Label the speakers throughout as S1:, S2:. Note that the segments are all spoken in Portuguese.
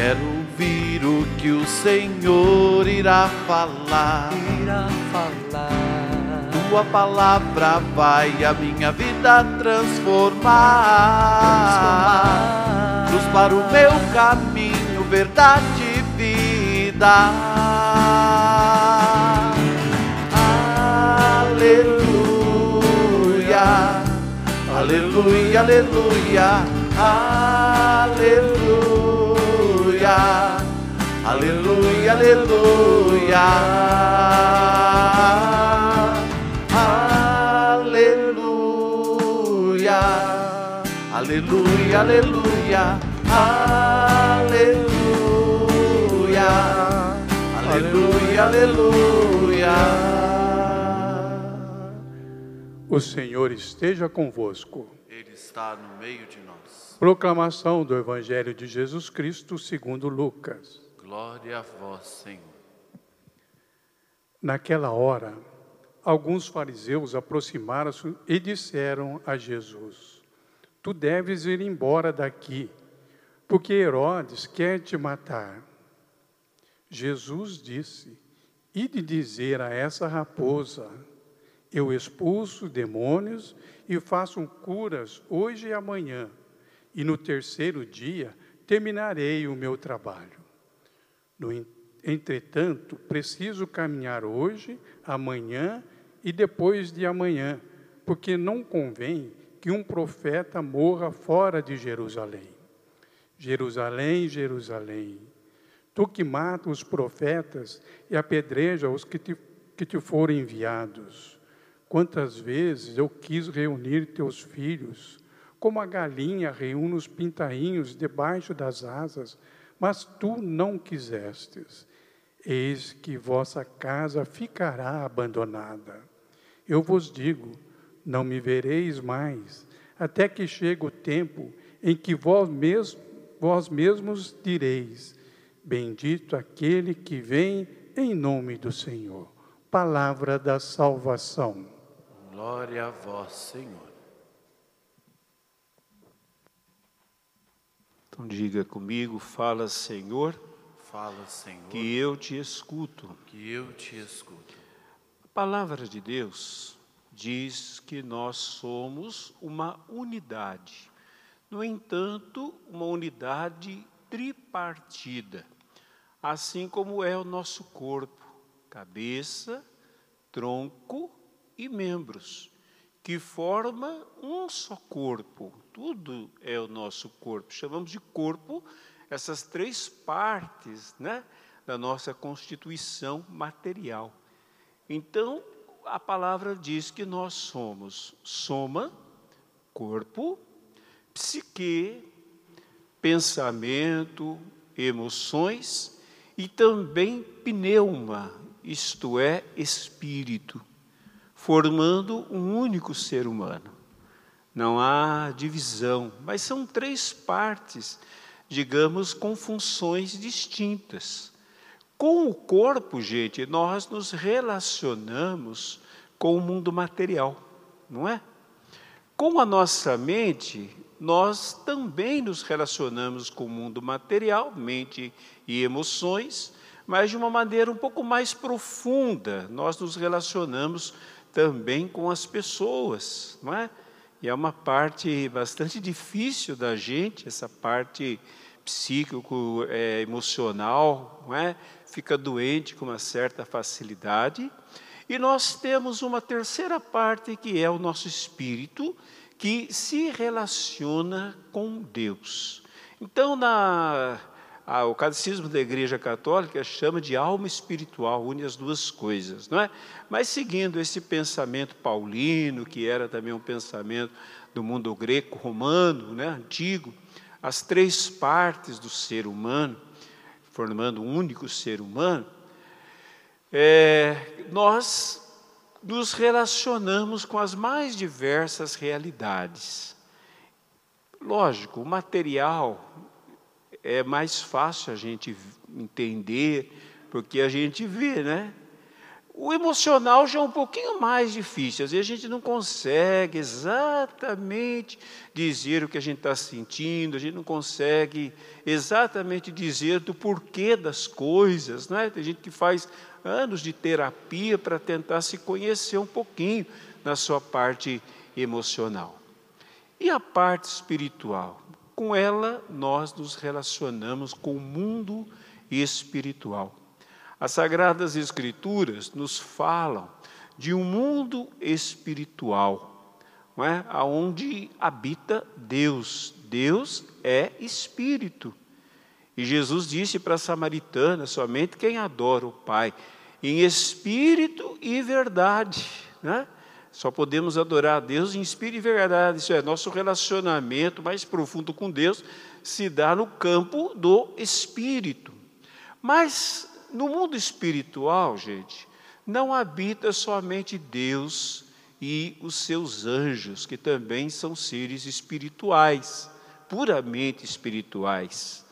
S1: Quero ouvir o que o Senhor irá falar.
S2: Irá falar.
S1: Tua palavra vai a minha vida transformar. Luz para o meu caminho, verdade e vida. Aleluia, aleluia, aleluia, aleluia, aleluia, aleluia. Aleluia, aleluia, aleluia, aleluia, aleluia, aleluia.
S3: O Senhor esteja convosco.
S1: Ele está no meio de nós.
S3: Proclamação do Evangelho de Jesus Cristo segundo Lucas.
S1: Glória a vós, Senhor.
S3: Naquela hora, alguns fariseus aproximaram-se e disseram a Jesus: Tu deves ir embora daqui, porque Herodes quer te matar. Jesus disse: Ide dizer a essa raposa: Eu expulso demônios e faço curas hoje e amanhã, e no terceiro dia terminarei o meu trabalho. No Entretanto, preciso caminhar hoje, amanhã e depois de amanhã, porque não convém que um profeta morra fora de Jerusalém. Jerusalém, Jerusalém, tu que mata os profetas e apedreja os que te, que te foram enviados. Quantas vezes eu quis reunir teus filhos, como a galinha reúne os pintainhos debaixo das asas, mas tu não quisestes. Eis que vossa casa ficará abandonada. Eu vos digo: não me vereis mais, até que chegue o tempo em que vós, mesmo, vós mesmos direis: Bendito aquele que vem em nome do Senhor. Palavra da salvação.
S1: Glória a vós, Senhor.
S4: Então diga comigo, fala Senhor,
S1: Fala, Senhor,
S4: que eu te escuto.
S1: que eu te escuto.
S4: A palavra de Deus diz que nós somos uma unidade. No entanto, uma unidade tripartida, assim como é o nosso corpo, cabeça, tronco e membros, que forma um só corpo. Tudo é o nosso corpo. Chamamos de corpo essas três partes né, da nossa constituição material. Então, a palavra diz que nós somos soma, corpo, psique, pensamento, emoções e também pneuma, isto é, espírito, formando um único ser humano. Não há divisão, mas são três partes digamos, com funções distintas. Com o corpo, gente, nós nos relacionamos com o mundo material, não é? Com a nossa mente, nós também nos relacionamos com o mundo material, mente e emoções, mas de uma maneira um pouco mais profunda. Nós nos relacionamos também com as pessoas, não é? E é uma parte bastante difícil da gente, essa parte psíquico, é, emocional, não é? fica doente com uma certa facilidade. E nós temos uma terceira parte que é o nosso espírito, que se relaciona com Deus. Então, na a, o catecismo da Igreja Católica chama de alma espiritual, une as duas coisas, não é? Mas seguindo esse pensamento paulino, que era também um pensamento do mundo greco-romano, né, antigo, as três partes do ser humano, formando um único ser humano, é, nós nos relacionamos com as mais diversas realidades. Lógico, o material é mais fácil a gente entender, porque a gente vê, né? O emocional já é um pouquinho mais difícil, às vezes a gente não consegue exatamente dizer o que a gente está sentindo, a gente não consegue exatamente dizer do porquê das coisas, né? Tem gente que faz anos de terapia para tentar se conhecer um pouquinho na sua parte emocional. E a parte espiritual? Com ela nós nos relacionamos com o mundo espiritual. As Sagradas Escrituras nos falam de um mundo espiritual, não é? onde habita Deus. Deus é espírito. E Jesus disse para a samaritana: somente quem adora o Pai em espírito e verdade. Né? Só podemos adorar a Deus em espírito e verdade. Isso é, nosso relacionamento mais profundo com Deus se dá no campo do espírito. Mas no mundo espiritual, gente, não habita somente Deus e os seus anjos, que também são seres espirituais, puramente espirituais,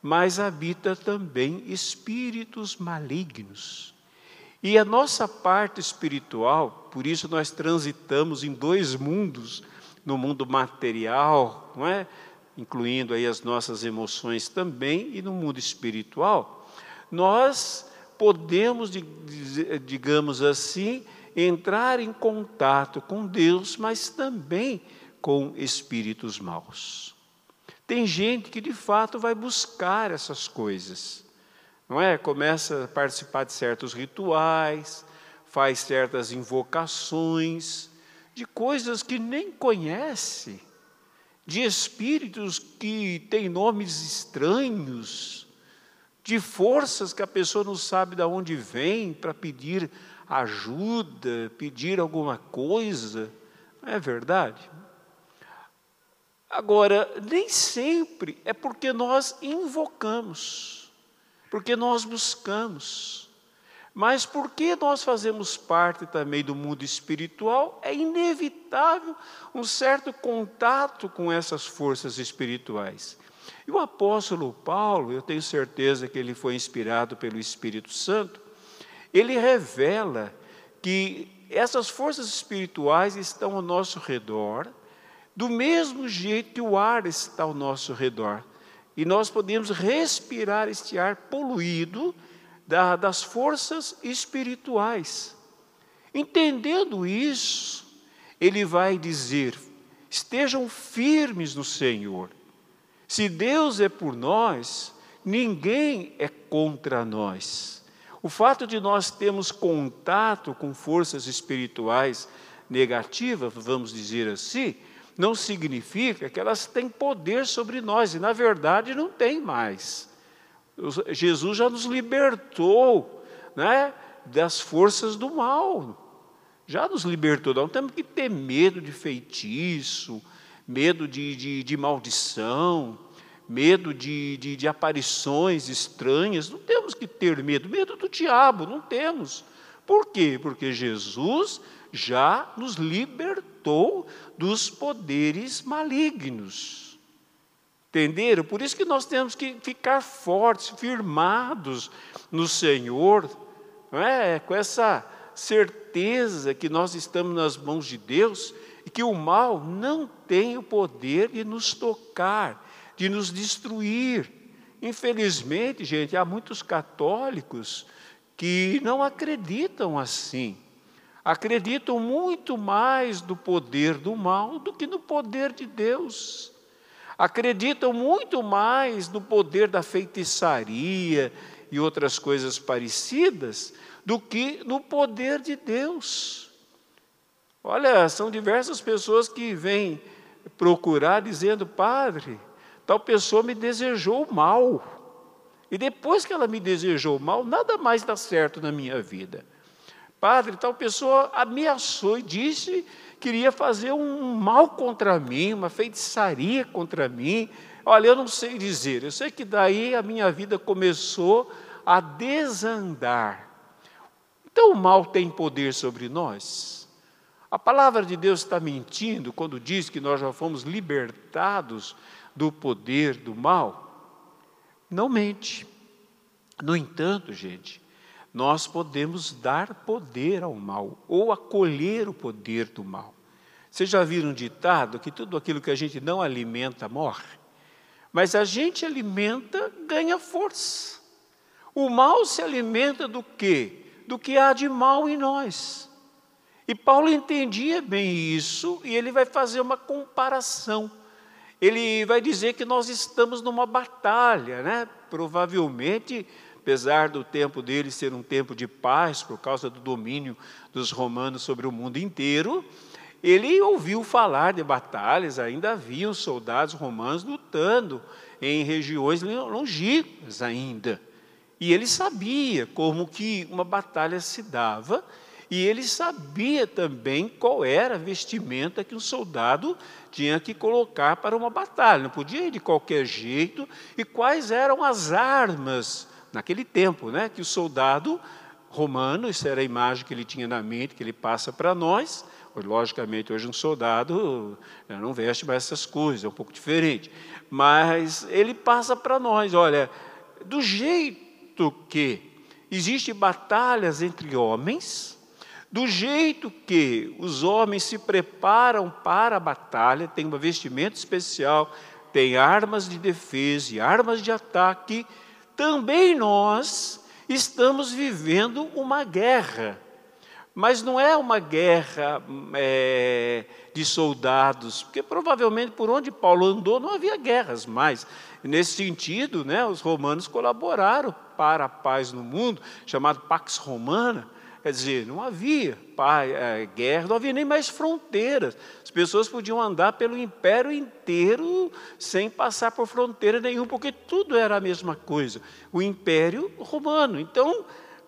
S4: mas habita também espíritos malignos. E a nossa parte espiritual, por isso nós transitamos em dois mundos, no mundo material, não é? incluindo aí as nossas emoções também, e no mundo espiritual, nós podemos, digamos assim, entrar em contato com Deus, mas também com espíritos maus. Tem gente que de fato vai buscar essas coisas, não é? Começa a participar de certos rituais, faz certas invocações, de coisas que nem conhece, de espíritos que têm nomes estranhos, de forças que a pessoa não sabe de onde vem para pedir ajuda, pedir alguma coisa. Não é verdade? Agora, nem sempre é porque nós invocamos, porque nós buscamos, mas porque nós fazemos parte também do mundo espiritual, é inevitável um certo contato com essas forças espirituais. E o apóstolo Paulo, eu tenho certeza que ele foi inspirado pelo Espírito Santo, ele revela que essas forças espirituais estão ao nosso redor, do mesmo jeito que o ar está ao nosso redor. E nós podemos respirar este ar poluído da, das forças espirituais. Entendendo isso, ele vai dizer: estejam firmes no Senhor. Se Deus é por nós, ninguém é contra nós. O fato de nós termos contato com forças espirituais negativas, vamos dizer assim, não significa que elas têm poder sobre nós, e na verdade não tem mais. Jesus já nos libertou né, das forças do mal, já nos libertou, não temos que ter medo de feitiço, medo de, de, de maldição, medo de, de, de, aparições estranhas. Não temos que ter medo, medo do diabo, não temos. Por quê? Porque Jesus já nos libertou dos poderes malignos. Entenderam? Por isso que nós temos que ficar fortes, firmados no Senhor, não é? com essa certeza que nós estamos nas mãos de Deus e que o mal não tem o poder de nos tocar, de nos destruir. Infelizmente, gente, há muitos católicos que não acreditam assim. Acreditam muito mais no poder do mal do que no poder de Deus. Acreditam muito mais no poder da feitiçaria e outras coisas parecidas do que no poder de Deus. Olha, são diversas pessoas que vêm procurar dizendo: Padre, tal pessoa me desejou mal. E depois que ela me desejou mal, nada mais dá certo na minha vida. Padre, tal pessoa ameaçou e disse queria fazer um mal contra mim, uma feitiçaria contra mim. Olha, eu não sei dizer, eu sei que daí a minha vida começou a desandar. Então o mal tem poder sobre nós? A palavra de Deus está mentindo quando diz que nós já fomos libertados do poder do mal? Não mente. No entanto, gente, nós podemos dar poder ao mal ou acolher o poder do mal. Vocês já viram um ditado que tudo aquilo que a gente não alimenta morre? Mas a gente alimenta, ganha força. O mal se alimenta do quê? Do que há de mal em nós. E Paulo entendia bem isso e ele vai fazer uma comparação. Ele vai dizer que nós estamos numa batalha, né? Provavelmente apesar do tempo dele ser um tempo de paz por causa do domínio dos romanos sobre o mundo inteiro, ele ouviu falar de batalhas, ainda haviam soldados romanos lutando em regiões longínquas ainda. E ele sabia como que uma batalha se dava, e ele sabia também qual era a vestimenta que um soldado tinha que colocar para uma batalha. Não podia ir de qualquer jeito, e quais eram as armas naquele tempo, né, que o soldado romano, isso era a imagem que ele tinha na mente, que ele passa para nós. Logicamente, hoje um soldado né, não veste mais essas coisas, é um pouco diferente. Mas ele passa para nós, olha, do jeito que existem batalhas entre homens, do jeito que os homens se preparam para a batalha, tem um vestimento especial, tem armas de defesa e armas de ataque, também nós estamos vivendo uma guerra. Mas não é uma guerra é, de soldados, porque provavelmente por onde Paulo andou não havia guerras mais. Nesse sentido, né, os romanos colaboraram para a paz no mundo, chamado Pax Romana. Quer dizer, não havia é, guerra, não havia nem mais fronteiras. As pessoas podiam andar pelo império inteiro sem passar por fronteira nenhuma, porque tudo era a mesma coisa. O império romano. Então,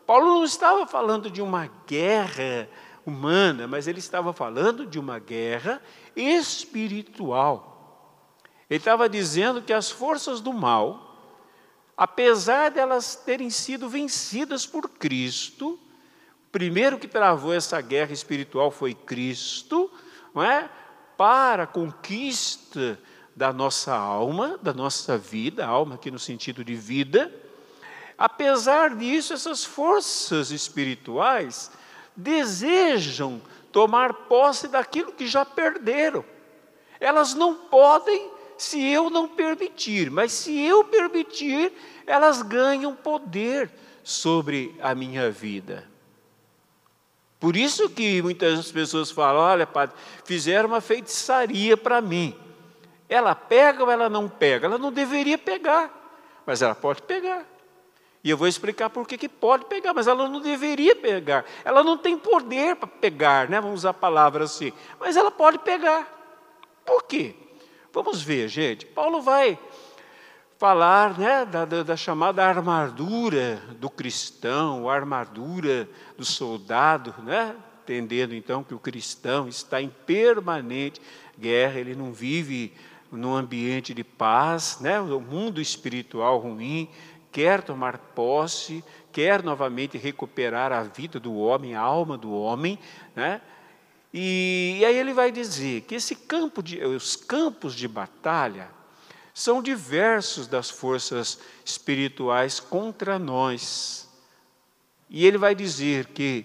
S4: Paulo não estava falando de uma guerra humana, mas ele estava falando de uma guerra espiritual. Ele estava dizendo que as forças do mal, apesar de elas terem sido vencidas por Cristo, primeiro que travou essa guerra espiritual foi Cristo, não é? Para a conquista da nossa alma, da nossa vida, alma aqui no sentido de vida. Apesar disso, essas forças espirituais desejam tomar posse daquilo que já perderam. Elas não podem se eu não permitir, mas se eu permitir, elas ganham poder sobre a minha vida. Por isso que muitas pessoas falam: olha, padre, fizeram uma feitiçaria para mim. Ela pega ou ela não pega? Ela não deveria pegar, mas ela pode pegar. E eu vou explicar por que, que pode pegar, mas ela não deveria pegar. Ela não tem poder para pegar, né? vamos usar a palavra assim. Mas ela pode pegar. Por quê? Vamos ver, gente. Paulo vai falar né, da, da, da, chamada armadura do cristão, a armadura do soldado, né, entendendo então que o cristão está em permanente guerra, ele não vive num ambiente de paz, né, o mundo espiritual ruim, quer tomar posse, quer novamente recuperar a vida do homem, a alma do homem, né, e, e aí ele vai dizer que esse campo de, os campos de batalha, são diversos das forças espirituais contra nós. E ele vai dizer que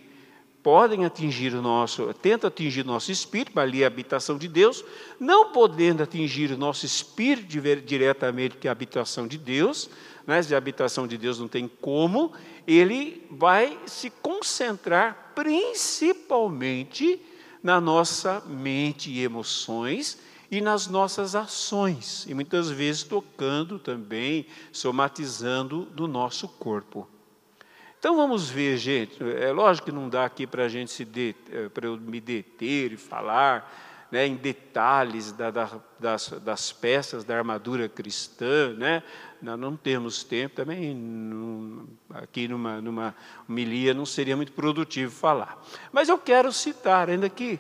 S4: podem atingir o nosso, tentam atingir o nosso espírito, ali é a habitação de Deus, não podendo atingir o nosso espírito diretamente, que é a habitação de Deus, né? se a habitação de Deus não tem como, ele vai se concentrar principalmente na nossa mente e emoções, e nas nossas ações, e muitas vezes tocando também, somatizando do nosso corpo. Então vamos ver, gente. É lógico que não dá aqui para a gente se é, para eu me deter e falar né, em detalhes da, da, das, das, peças da armadura cristã, né? Nós não temos tempo também, aqui numa, numa homilia não seria muito produtivo falar. Mas eu quero citar, ainda que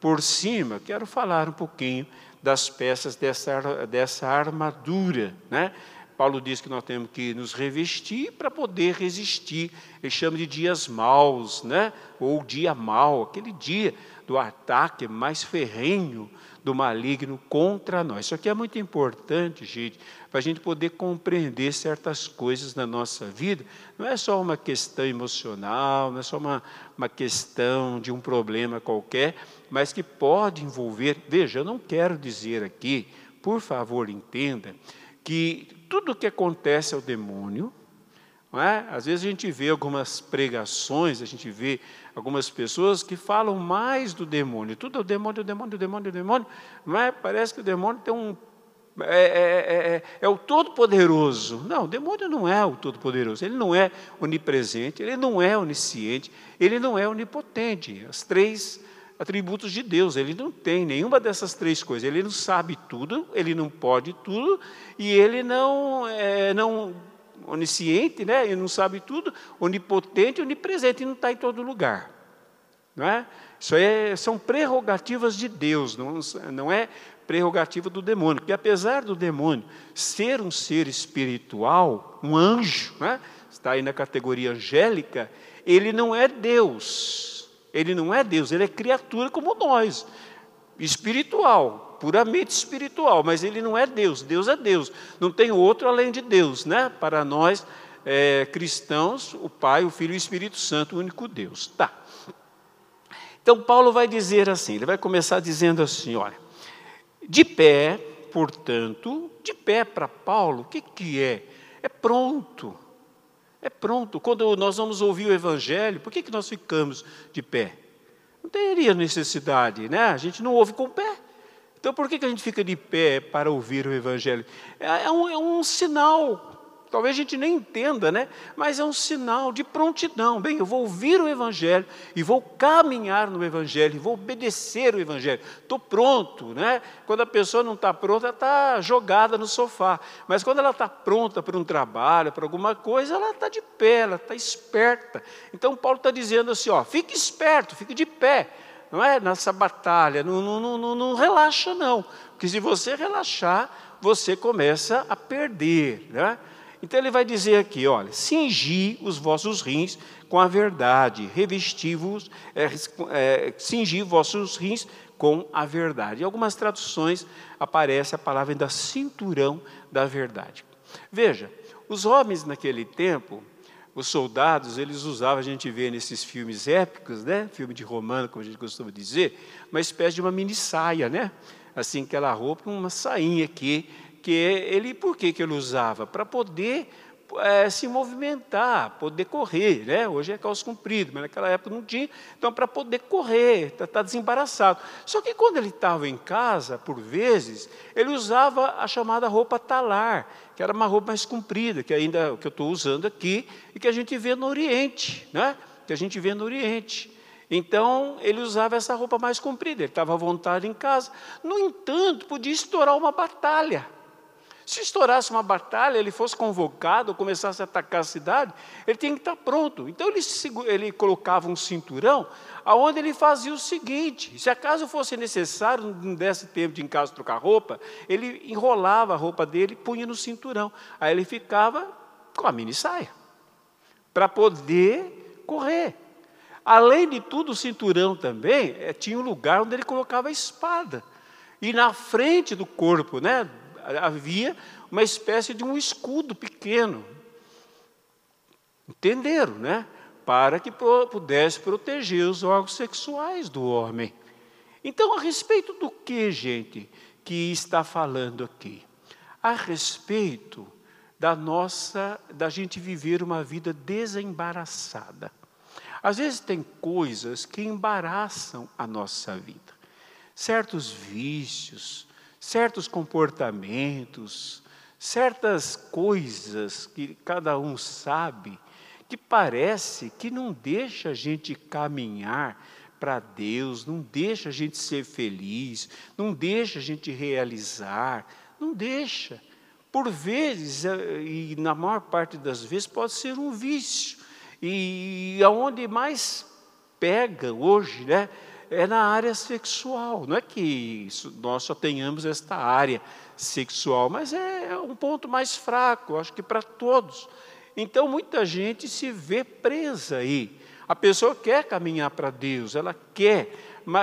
S4: por cima, quero falar um pouquinho das peças dessa, dessa armadura, né? Paulo diz que nós temos que nos revestir para poder resistir. Ele chama de dias maus, né? ou dia mau, aquele dia do ataque mais ferrenho do maligno contra nós. Isso aqui é muito importante, gente, para a gente poder compreender certas coisas na nossa vida. Não é só uma questão emocional, não é só uma, uma questão de um problema qualquer, mas que pode envolver. Veja, eu não quero dizer aqui, por favor, entenda, que tudo o que acontece ao demônio, não é? às vezes a gente vê algumas pregações, a gente vê algumas pessoas que falam mais do demônio, tudo é o demônio, o demônio, o demônio, o demônio, não é? parece que o demônio tem um. É, é, é, é o Todo-Poderoso. Não, o demônio não é o Todo-Poderoso. Ele não é onipresente, ele não é onisciente, ele não é onipotente. As três atributos de Deus. Ele não tem nenhuma dessas três coisas. Ele não sabe tudo, ele não pode tudo e ele não é não onisciente, né? Ele não sabe tudo, onipotente, onipresente, e não está em todo lugar, não é? Isso é, são prerrogativas de Deus, não, não é prerrogativa do demônio. Porque apesar do demônio ser um ser espiritual, um anjo, né? está aí na categoria angélica, ele não é Deus. Ele não é Deus, ele é criatura como nós, espiritual, puramente espiritual, mas ele não é Deus. Deus é Deus, não tem outro além de Deus, né? Para nós é, cristãos, o Pai, o Filho e o Espírito Santo, o único Deus. Tá. Então Paulo vai dizer assim, ele vai começar dizendo assim, olha, de pé, portanto, de pé para Paulo, o que, que é? É pronto. É pronto. Quando nós vamos ouvir o Evangelho, por que, que nós ficamos de pé? Não teria necessidade, né? A gente não ouve com o pé. Então por que, que a gente fica de pé para ouvir o Evangelho? É, é um, é um sinal Talvez a gente nem entenda, né? Mas é um sinal de prontidão. Bem, eu vou ouvir o Evangelho e vou caminhar no Evangelho, vou obedecer o Evangelho. Estou pronto, né? Quando a pessoa não está pronta, ela está jogada no sofá. Mas quando ela está pronta para um trabalho, para alguma coisa, ela está de pé, ela está esperta. Então Paulo está dizendo assim: ó, fique esperto, fique de pé. Não é nessa batalha, não, não, não, não relaxa, não. Porque se você relaxar, você começa a perder, né? Então ele vai dizer aqui, olha, cingi os vossos rins com a verdade, revesti-vos, é, é, cingi vossos rins com a verdade. Em algumas traduções aparece a palavra ainda cinturão da verdade. Veja, os homens naquele tempo, os soldados, eles usavam, a gente vê nesses filmes épicos, né? filme de romano, como a gente costuma dizer, uma espécie de uma mini saia, né? assim, aquela roupa, uma sainha aqui, que ele, por que, que ele usava? Para poder é, se movimentar, poder correr, né? Hoje é calça comprida, mas naquela época não tinha. Então, para poder correr, está tá desembaraçado. Só que quando ele estava em casa, por vezes, ele usava a chamada roupa talar, que era uma roupa mais comprida, que ainda que eu estou usando aqui e que a gente vê no Oriente, né? Que a gente vê no Oriente. Então, ele usava essa roupa mais comprida, ele estava à vontade em casa. No entanto, podia estourar uma batalha. Se estourasse uma batalha, ele fosse convocado, começasse a atacar a cidade, ele tinha que estar pronto. Então ele, ele colocava um cinturão, aonde ele fazia o seguinte: se acaso fosse necessário, não desse tempo de em casa trocar roupa, ele enrolava a roupa dele e punha no cinturão. Aí ele ficava com a mini saia, para poder correr. Além de tudo, o cinturão também é, tinha um lugar onde ele colocava a espada. E na frente do corpo, né, havia uma espécie de um escudo pequeno. Entenderam, né? Para que pudesse proteger os órgãos sexuais do homem. Então, a respeito do que, gente, que está falando aqui? A respeito da nossa, da gente viver uma vida desembaraçada. Às vezes tem coisas que embaraçam a nossa vida. Certos vícios, certos comportamentos, certas coisas que cada um sabe, que parece que não deixa a gente caminhar para Deus, não deixa a gente ser feliz, não deixa a gente realizar, não deixa. Por vezes, eh, e na maior parte das vezes, pode ser um vício. E aonde mais pega hoje, né, é na área sexual. Não é que nós só tenhamos esta área sexual, mas é um ponto mais fraco, acho que para todos. Então, muita gente se vê presa aí. A pessoa quer caminhar para Deus, ela quer,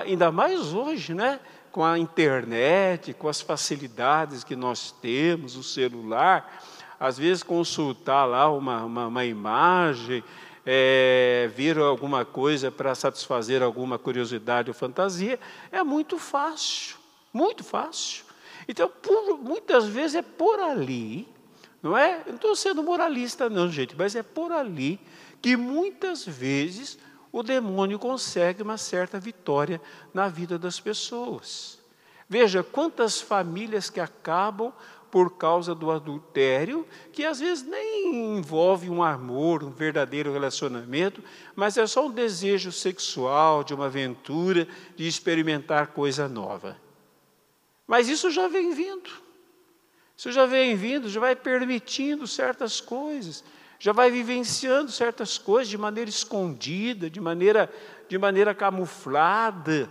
S4: ainda mais hoje, né? Com a internet, com as facilidades que nós temos, o celular, às vezes consultar lá uma, uma, uma imagem, é, vir alguma coisa para satisfazer alguma curiosidade ou fantasia, é muito fácil, muito fácil. Então, por, muitas vezes é por ali não é? Não estou sendo moralista, não, gente, mas é por ali que muitas vezes o demônio consegue uma certa vitória na vida das pessoas. Veja quantas famílias que acabam por causa do adultério, que às vezes nem envolve um amor, um verdadeiro relacionamento, mas é só um desejo sexual, de uma aventura, de experimentar coisa nova. Mas isso já vem vindo. Você já vem vindo, já vai permitindo certas coisas, já vai vivenciando certas coisas de maneira escondida, de maneira, de maneira camuflada.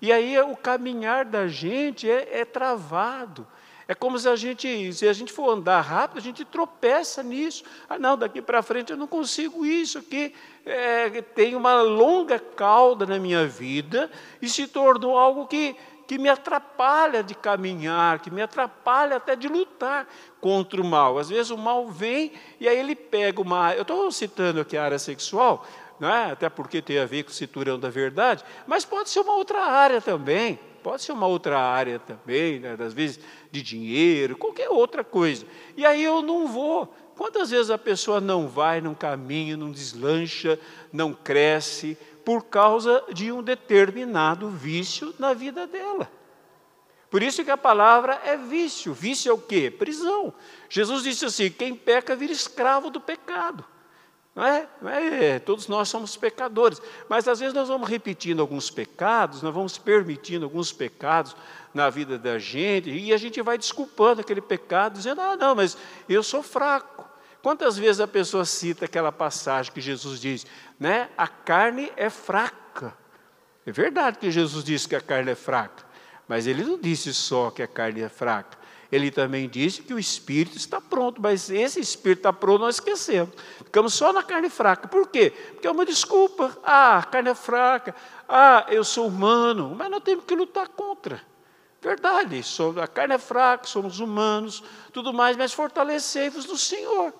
S4: E aí o caminhar da gente é, é travado. É como se a gente, se a gente for andar rápido, a gente tropeça nisso. Ah, não, daqui para frente eu não consigo isso aqui. É, tem uma longa cauda na minha vida e se tornou algo que que me atrapalha de caminhar, que me atrapalha até de lutar contra o mal. Às vezes o mal vem e aí ele pega uma. Eu estou citando aqui a área sexual, não é? até porque tem a ver com o cinturão da verdade, mas pode ser uma outra área também. Pode ser uma outra área também, né? às vezes de dinheiro, qualquer outra coisa. E aí eu não vou. Quantas vezes a pessoa não vai, não caminha, não deslancha, não cresce, por causa de um determinado vício na vida dela. Por isso que a palavra é vício. Vício é o quê? Prisão. Jesus disse assim: quem peca vira escravo do pecado. Não é? Não é? Todos nós somos pecadores. Mas às vezes nós vamos repetindo alguns pecados, nós vamos permitindo alguns pecados na vida da gente, e a gente vai desculpando aquele pecado, dizendo: ah, não, mas eu sou fraco. Quantas vezes a pessoa cita aquela passagem que Jesus diz, né? A carne é fraca. É verdade que Jesus disse que a carne é fraca, mas ele não disse só que a carne é fraca. Ele também disse que o espírito está pronto, mas esse espírito está pronto, nós esquecemos. Ficamos só na carne fraca. Por quê? Porque é uma desculpa. Ah, a carne é fraca. Ah, eu sou humano. Mas nós temos que lutar contra. Verdade, a carne é fraca, somos humanos, tudo mais, mas fortalecei-vos no Senhor.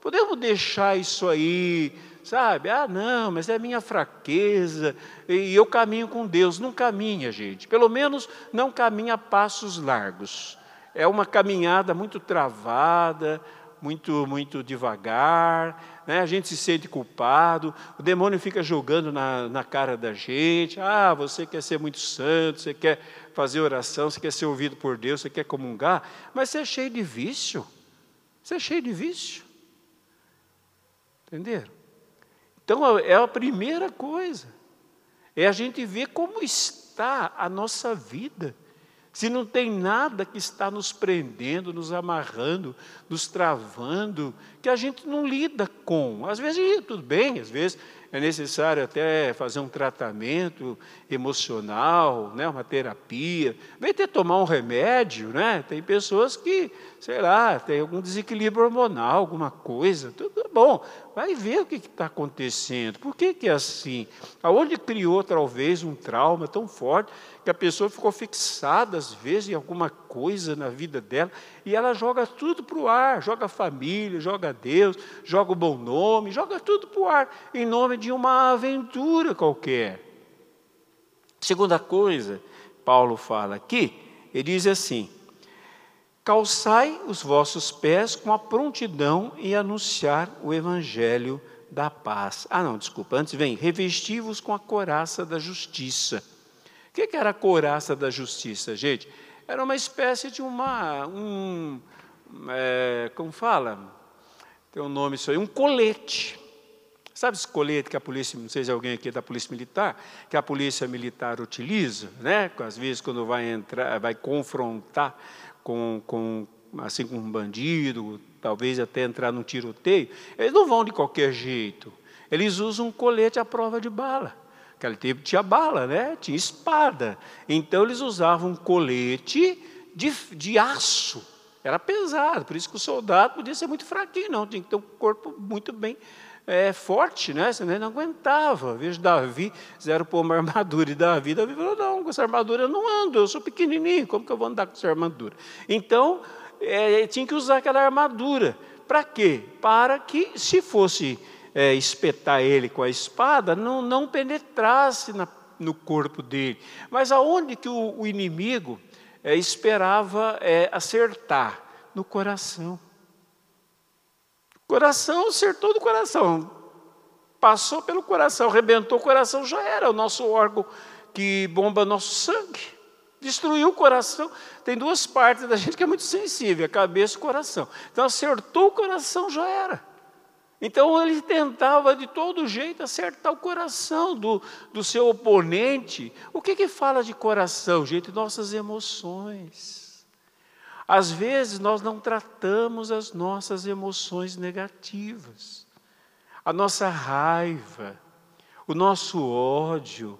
S4: Podemos deixar isso aí, sabe? Ah, não, mas é minha fraqueza e eu caminho com Deus. Não caminha, gente. Pelo menos não caminha a passos largos. É uma caminhada muito travada, muito, muito devagar, né? a gente se sente culpado, o demônio fica jogando na, na cara da gente, ah, você quer ser muito santo, você quer fazer oração, você quer ser ouvido por Deus, você quer comungar, mas você é cheio de vício, você é cheio de vício. Entenderam? Então é a primeira coisa. É a gente ver como está a nossa vida. Se não tem nada que está nos prendendo, nos amarrando, nos travando, que a gente não lida com. Às vezes tudo bem, às vezes é necessário até fazer um tratamento emocional, né, uma terapia, vem ter tomar um remédio, né? Tem pessoas que, sei lá, tem algum desequilíbrio hormonal, alguma coisa, tudo é bom. Vai ver o que está acontecendo. Por que, que é assim? Aonde criou talvez um trauma tão forte que a pessoa ficou fixada às vezes em alguma coisa na vida dela e ela joga tudo para o ar, joga a família, joga Deus, joga o bom nome, joga tudo para o ar em nome de uma aventura qualquer. Segunda coisa, Paulo fala aqui, ele diz assim: calçai os vossos pés com a prontidão em anunciar o evangelho da paz. Ah, não, desculpa, antes vem, revesti-vos com a coraça da justiça que, que era a couraça da justiça, gente? Era uma espécie de uma, um, é, como fala? Tem um nome isso aí, um colete. Sabe esse colete que a polícia, não sei se alguém aqui é da polícia militar, que a polícia militar utiliza, né? Às vezes quando vai entrar, vai confrontar com, com assim com um bandido, talvez até entrar num tiroteio, eles não vão de qualquer jeito. Eles usam um colete à prova de bala. Aquele tempo tinha bala, né? Tinha espada. Então eles usavam um colete de, de aço. Era pesado, por isso que o soldado podia ser muito fraquinho, não, tinha que ter um corpo muito bem é, forte, né? Senão ele não aguentava. Vejo Davi, fizeram pôr uma armadura, e Davi, Davi falou, não, com essa armadura eu não ando, eu sou pequenininho, como que eu vou andar com essa armadura? Então, é, tinha que usar aquela armadura. Para quê? Para que, se fosse é, espetar ele com a espada, não, não penetrasse na, no corpo dele. Mas aonde que o, o inimigo é, esperava é, acertar? No coração. Coração acertou do coração. Passou pelo coração, arrebentou o coração, já era o nosso órgão que bomba nosso sangue. Destruiu o coração. Tem duas partes da gente que é muito sensível, a cabeça e o coração. Então acertou o coração, já era. Então ele tentava de todo jeito acertar o coração do, do seu oponente. O que que fala de coração, gente? Nossas emoções. Às vezes nós não tratamos as nossas emoções negativas, a nossa raiva, o nosso ódio,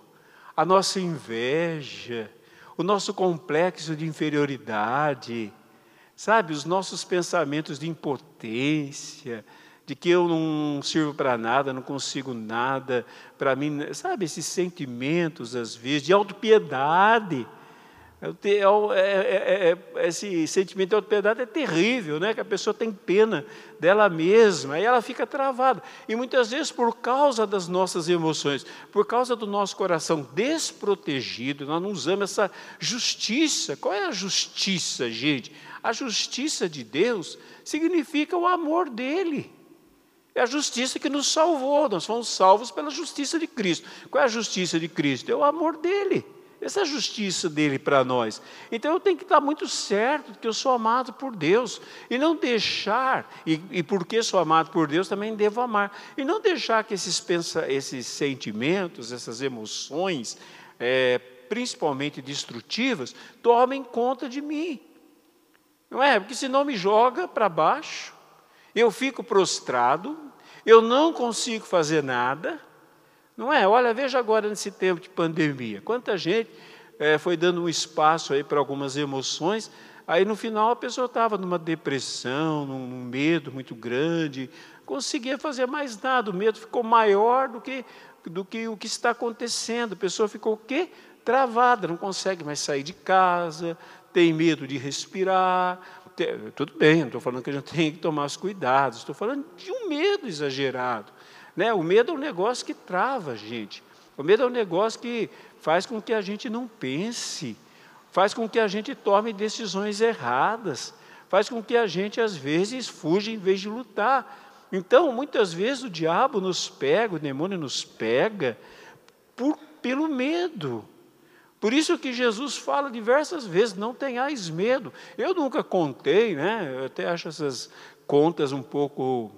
S4: a nossa inveja, o nosso complexo de inferioridade, sabe, os nossos pensamentos de impotência, de que eu não sirvo para nada, não consigo nada, para mim, sabe, esses sentimentos, às vezes, de autopiedade. É, é, é, esse sentimento de autopiedade é terrível, né? que a pessoa tem pena dela mesma, aí ela fica travada. E muitas vezes, por causa das nossas emoções, por causa do nosso coração desprotegido, nós não usamos essa justiça. Qual é a justiça, gente? A justiça de Deus significa o amor dele. É a justiça que nos salvou, nós fomos salvos pela justiça de Cristo. Qual é a justiça de Cristo? É o amor dele. Essa é a justiça dele para nós. Então eu tenho que estar muito certo que eu sou amado por Deus. E não deixar, e, e porque sou amado por Deus, também devo amar. E não deixar que esses, pensa, esses sentimentos, essas emoções, é, principalmente destrutivas, tomem conta de mim. Não é? Porque senão me joga para baixo, eu fico prostrado, eu não consigo fazer nada, não é? Olha, veja agora nesse tempo de pandemia, quanta gente é, foi dando um espaço aí para algumas emoções, aí no final a pessoa estava numa depressão, num medo muito grande, conseguia fazer mais nada, o medo ficou maior do que, do que o que está acontecendo, a pessoa ficou o quê? Travada, não consegue mais sair de casa, tem medo de respirar, tudo bem, não estou falando que a gente tem que tomar os cuidados, estou falando de um medo exagerado. Né? O medo é um negócio que trava a gente. O medo é um negócio que faz com que a gente não pense, faz com que a gente tome decisões erradas, faz com que a gente, às vezes, fuja em vez de lutar. Então, muitas vezes, o diabo nos pega, o demônio nos pega por, pelo medo. Por isso que Jesus fala diversas vezes: não tenhais medo. Eu nunca contei, né? Eu até acho essas contas um pouco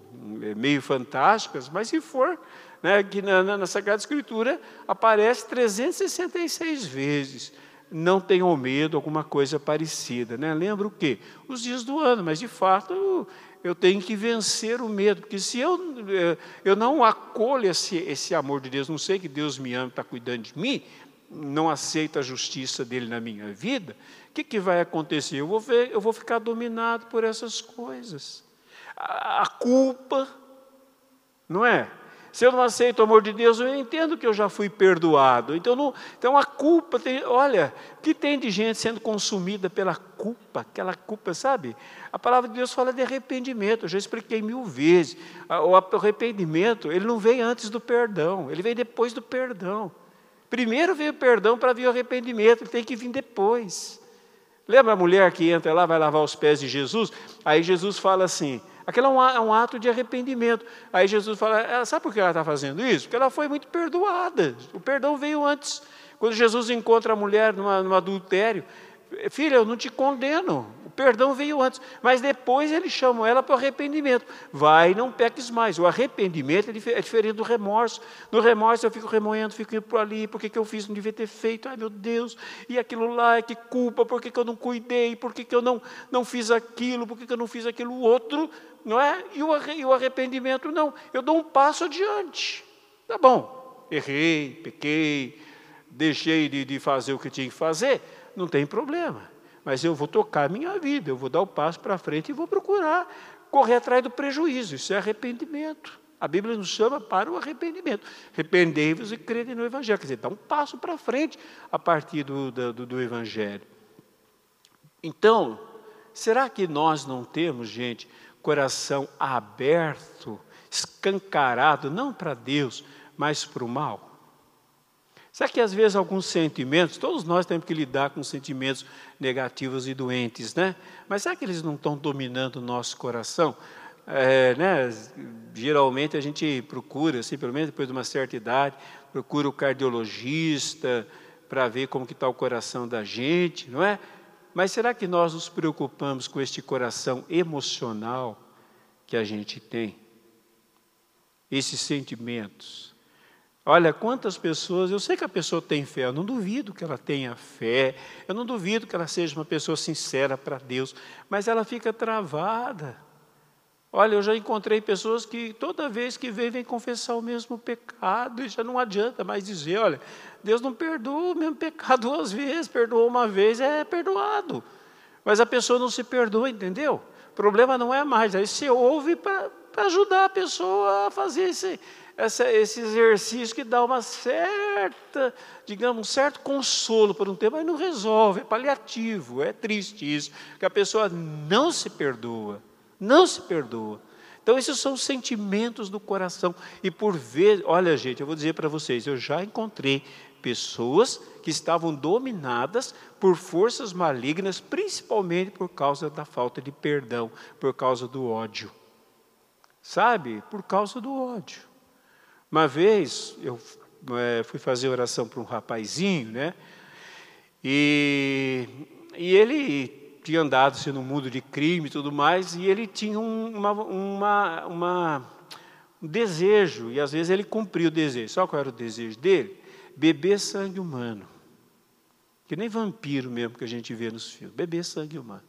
S4: meio fantásticas, mas se for, né, que na, na, Sagrada Escritura aparece 366 vezes. Não tenham medo, alguma coisa parecida. Né? Lembra o quê? Os dias do ano, mas de fato eu, eu tenho que vencer o medo, porque se eu, é, eu não acolho esse, esse amor de Deus, não sei que Deus me ama, está cuidando de mim, não aceito a justiça dele na minha vida, o que, que vai acontecer? Eu vou, ver, eu vou ficar dominado por essas coisas a, culpa, não é? Se eu não aceito o amor de Deus, eu entendo que eu já fui perdoado. Então, não, então a culpa, tem, olha, o que tem de gente sendo consumida pela culpa, aquela culpa, sabe? A palavra de Deus fala de arrependimento, eu já expliquei mil vezes. O arrependimento, ele não vem antes do perdão, ele vem depois do perdão. Primeiro veio o perdão para vir o arrependimento, ele tem que vir depois. Lembra a mulher que entra lá, vai lavar os pés de Jesus? Aí Jesus fala assim: Aquilo é um, é um ato de arrependimento. Aí Jesus fala: sabe por que ela está fazendo isso? Porque ela foi muito perdoada. O perdão veio antes. Quando Jesus encontra a mulher no adultério, filha, eu não te condeno. Perdão veio antes, mas depois ele chamou ela para o arrependimento. Vai, não peques mais. O arrependimento é, é diferente do remorso. No remorso eu fico remoendo, fico indo por ali, por que, que eu fiz, não devia ter feito, ai meu Deus, e aquilo lá, que culpa, por que, que eu não cuidei, por que, que eu não, não fiz aquilo, por que, que eu não fiz aquilo outro, não é? E o, e o arrependimento, não, eu dou um passo adiante. Tá bom, errei, pequei, deixei de, de fazer o que tinha que fazer, não tem problema. Mas eu vou tocar a minha vida, eu vou dar o passo para frente e vou procurar correr atrás do prejuízo. Isso é arrependimento. A Bíblia nos chama para o arrependimento. Arrependei-vos e crede no Evangelho. Quer dizer, dá um passo para frente a partir do, do, do Evangelho. Então, será que nós não temos, gente, coração aberto, escancarado, não para Deus, mas para o mal? Será que às vezes alguns sentimentos, todos nós temos que lidar com sentimentos negativos e doentes, né? Mas será que eles não estão dominando o nosso coração? É, né? Geralmente a gente procura, assim, pelo menos depois de uma certa idade, procura o cardiologista para ver como que está o coração da gente, não é? Mas será que nós nos preocupamos com este coração emocional que a gente tem? Esses sentimentos. Olha, quantas pessoas, eu sei que a pessoa tem fé, eu não duvido que ela tenha fé, eu não duvido que ela seja uma pessoa sincera para Deus, mas ela fica travada. Olha, eu já encontrei pessoas que toda vez que vêm, vêm confessar o mesmo pecado, e já não adianta mais dizer, olha, Deus não perdoa o mesmo pecado duas vezes, perdoou uma vez, é perdoado. Mas a pessoa não se perdoa, entendeu? O problema não é mais, aí você ouve para ajudar a pessoa a fazer esse, essa, esse exercício que dá uma certa, digamos, um certo consolo por um tempo, mas não resolve, é paliativo, é triste isso, que a pessoa não se perdoa, não se perdoa. Então, esses são os sentimentos do coração. E por vezes, olha, gente, eu vou dizer para vocês, eu já encontrei pessoas que estavam dominadas por forças malignas, principalmente por causa da falta de perdão, por causa do ódio. Sabe? Por causa do ódio. Uma vez eu é, fui fazer oração para um rapazinho, né? E, e ele tinha andado assim, no mundo de crime e tudo mais, e ele tinha um, uma, uma, uma, um desejo, e às vezes ele cumpria o desejo. Sabe qual era o desejo dele? Beber sangue humano. Que nem vampiro mesmo que a gente vê nos filmes. Beber sangue humano.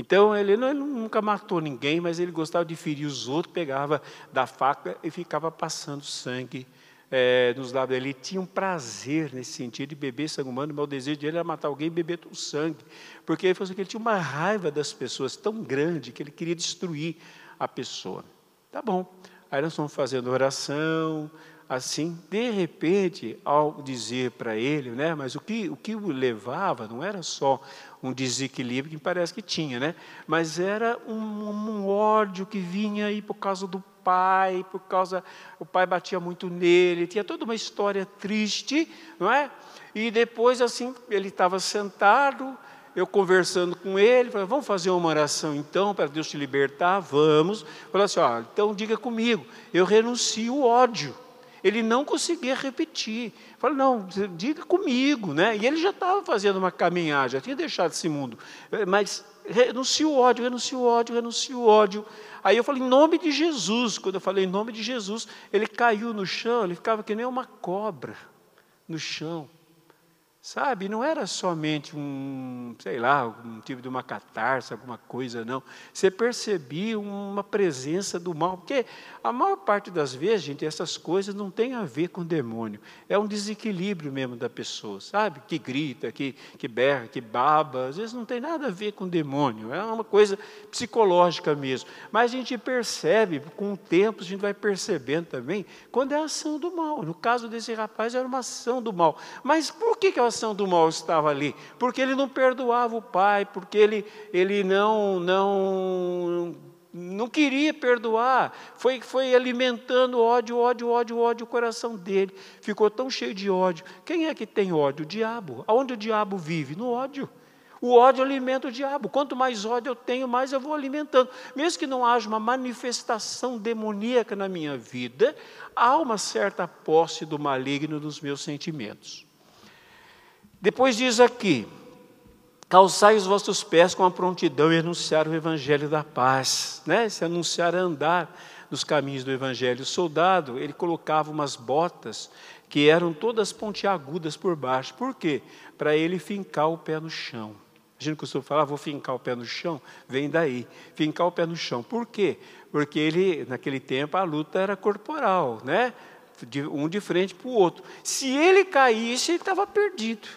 S4: Então, ele, não, ele, nunca matou ninguém, mas ele gostava de ferir os outros, pegava da faca e ficava passando sangue é, nos lábios. Ele tinha um prazer nesse sentido de beber sangue humano, mas o desejo dele era matar alguém e beber o sangue. Porque ele, assim, ele tinha uma raiva das pessoas tão grande que ele queria destruir a pessoa. Tá bom. Aí nós fomos fazendo oração, assim, de repente, ao dizer para ele, né, mas o que, o que o levava não era só um desequilíbrio que parece que tinha, né, mas era um, um ódio que vinha aí por causa do pai, por causa o pai batia muito nele, tinha toda uma história triste, não é? E depois assim ele estava sentado, eu conversando com ele, falei, vamos fazer uma oração então para Deus te libertar, vamos. Falei assim, ó, então diga comigo, eu renuncio o ódio ele não conseguia repetir. Falei, não, diga comigo, né? E ele já estava fazendo uma caminhada, já tinha deixado esse mundo. Mas renuncia o ódio, renuncia o ódio, renuncia o ódio. Aí eu falei, em nome de Jesus. Quando eu falei em nome de Jesus, ele caiu no chão, ele ficava que nem uma cobra no chão. Sabe, não era somente um, sei lá, um tipo de uma catarse, alguma coisa, não. Você percebia uma presença do mal, porque a maior parte das vezes, gente, essas coisas não tem a ver com demônio. É um desequilíbrio mesmo da pessoa, sabe? Que grita, que, que berra, que baba. Às vezes não tem nada a ver com demônio. É uma coisa psicológica mesmo. Mas a gente percebe, com o tempo, a gente vai percebendo também, quando é ação do mal. No caso desse rapaz, era uma ação do mal. Mas por que, que a ação do mal estava ali? Porque ele não perdoava o pai, porque ele, ele não, não não queria perdoar, foi, foi alimentando ódio, ódio, ódio, ódio, o coração dele ficou tão cheio de ódio. Quem é que tem ódio? O diabo. Aonde o diabo vive? No ódio. O ódio alimenta o diabo. Quanto mais ódio eu tenho, mais eu vou alimentando. Mesmo que não haja uma manifestação demoníaca na minha vida, há uma certa posse do maligno nos meus sentimentos. Depois diz aqui, calçai os vossos pés com a prontidão e anunciar o evangelho da paz, né? Se anunciar andar nos caminhos do evangelho. O soldado, ele colocava umas botas que eram todas pontiagudas por baixo. Por quê? Para ele fincar o pé no chão. A gente costuma falar, vou fincar o pé no chão, vem daí. Fincar o pé no chão. Por quê? Porque ele, naquele tempo, a luta era corporal, né? um de frente para o outro. Se ele caísse, ele estava perdido.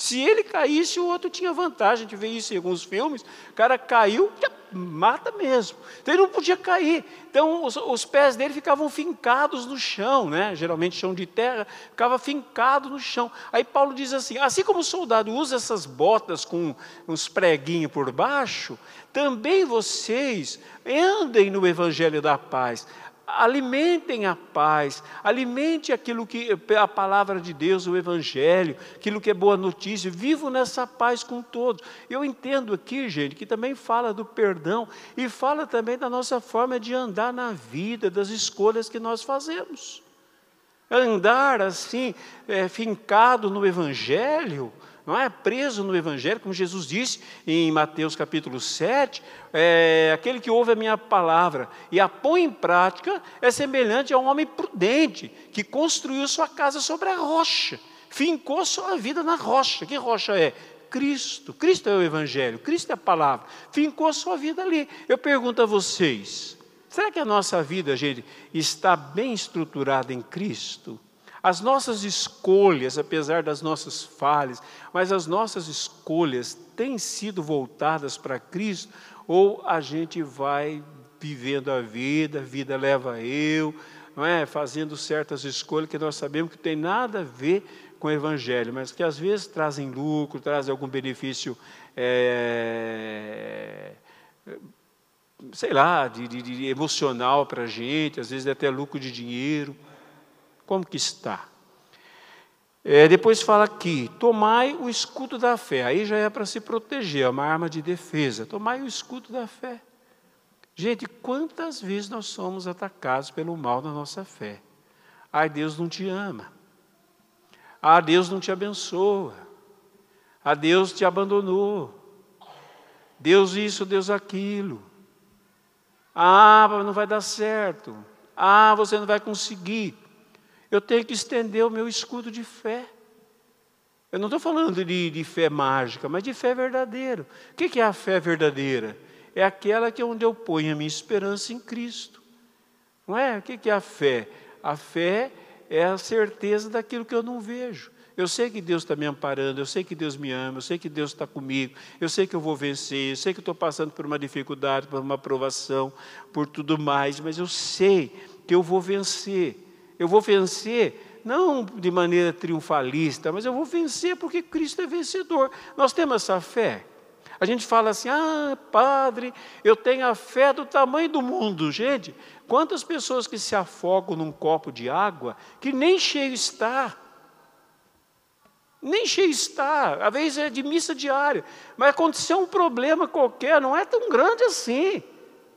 S4: Se ele caísse, o outro tinha vantagem. A gente vê isso em alguns filmes. O cara caiu, mata mesmo. Então ele não podia cair. Então os, os, pés dele ficavam fincados no chão, né? geralmente chão de terra, ficava fincado no chão. Aí Paulo diz assim: assim como o soldado usa essas botas com uns preguinhos por baixo, também vocês andem no evangelho da paz alimentem a paz, alimente aquilo que a palavra de Deus, o Evangelho, aquilo que é boa notícia, vivo nessa paz com todos. Eu entendo aqui, gente, que também fala do perdão e fala também da nossa forma de andar na vida, das escolhas que nós fazemos. Andar assim, é, fincado no Evangelho, não é preso no Evangelho, como Jesus disse em Mateus capítulo 7, é, aquele que ouve a minha palavra e a põe em prática é semelhante a um homem prudente que construiu sua casa sobre a rocha, fincou sua vida na rocha. Que rocha é? Cristo. Cristo é o Evangelho, Cristo é a palavra. Fincou sua vida ali. Eu pergunto a vocês: será que a nossa vida, gente, está bem estruturada em Cristo? As nossas escolhas, apesar das nossas falhas, mas as nossas escolhas têm sido voltadas para Cristo, ou a gente vai vivendo a vida, a vida leva eu, não é? fazendo certas escolhas que nós sabemos que tem nada a ver com o Evangelho, mas que às vezes trazem lucro, trazem algum benefício, é, sei lá, de, de, de emocional para a gente, às vezes até lucro de dinheiro. Como que está? É, depois fala aqui, tomai o escudo da fé. Aí já é para se proteger, é uma arma de defesa. Tomai o escudo da fé. Gente, quantas vezes nós somos atacados pelo mal na nossa fé? Ai, Deus não te ama. Ah, Deus não te abençoa. Ah, Deus te abandonou. Deus isso, Deus aquilo. Ah, não vai dar certo. Ah, você não vai conseguir eu tenho que estender o meu escudo de fé. Eu não estou falando de, de, fé mágica, mas de fé verdadeira. O que é a fé verdadeira? É aquela que é onde eu ponho a minha esperança em Cristo. Não é? O que é a fé? A fé é a certeza daquilo que eu não vejo. Eu sei que Deus está me amparando, eu sei que Deus me ama, eu sei que Deus está comigo, eu sei que eu vou vencer, eu sei que estou passando por uma dificuldade, por uma aprovação, por tudo mais, mas eu sei que eu vou vencer. Eu vou vencer não de maneira triunfalista, mas eu vou vencer porque Cristo é vencedor. Nós temos essa fé. A gente fala assim: ah, padre, eu tenho a fé do tamanho do mundo. Gente, quantas pessoas que se afogam num copo de água que nem cheio está. Nem cheio está, às vezes é de missa diária, mas aconteceu um problema qualquer, não é tão grande assim.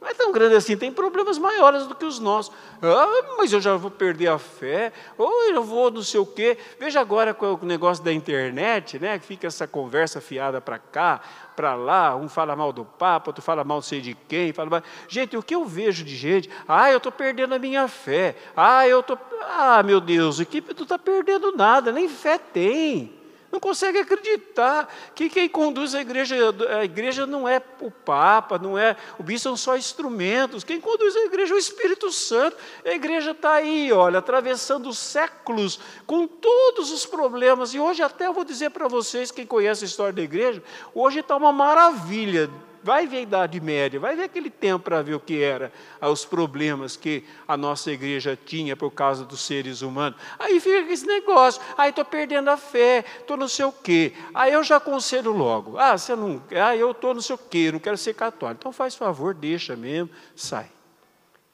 S4: Não é tão grande assim, tem problemas maiores do que os nossos. Ah, mas eu já vou perder a fé, ou eu vou não sei o quê. Veja agora com o negócio da internet, né? Que fica essa conversa fiada para cá, para lá, um fala mal do Papa, outro fala mal não sei de quem, fala mal. Gente, o que eu vejo de gente, ah, eu estou perdendo a minha fé, ah, eu estou. Ah, meu Deus, o que tu está perdendo nada, nem fé tem não consegue acreditar que quem conduz a igreja, a igreja não é o Papa, não é o bispo, são só instrumentos. Quem conduz a igreja é o Espírito Santo. A igreja está aí, olha, atravessando séculos com todos os problemas. E hoje até vou dizer para vocês, quem conhece a história da igreja, hoje está uma maravilha vai ver a Idade Média, vai ver aquele tempo para ver o que era, ah, os problemas que a nossa igreja tinha por causa dos seres humanos. Aí fica esse negócio, aí estou perdendo a fé, estou não sei o quê. Aí eu já aconselho logo, ah, você não, ah, eu estou não sei o quê, não quero ser católico. Então faz favor, deixa mesmo, sai.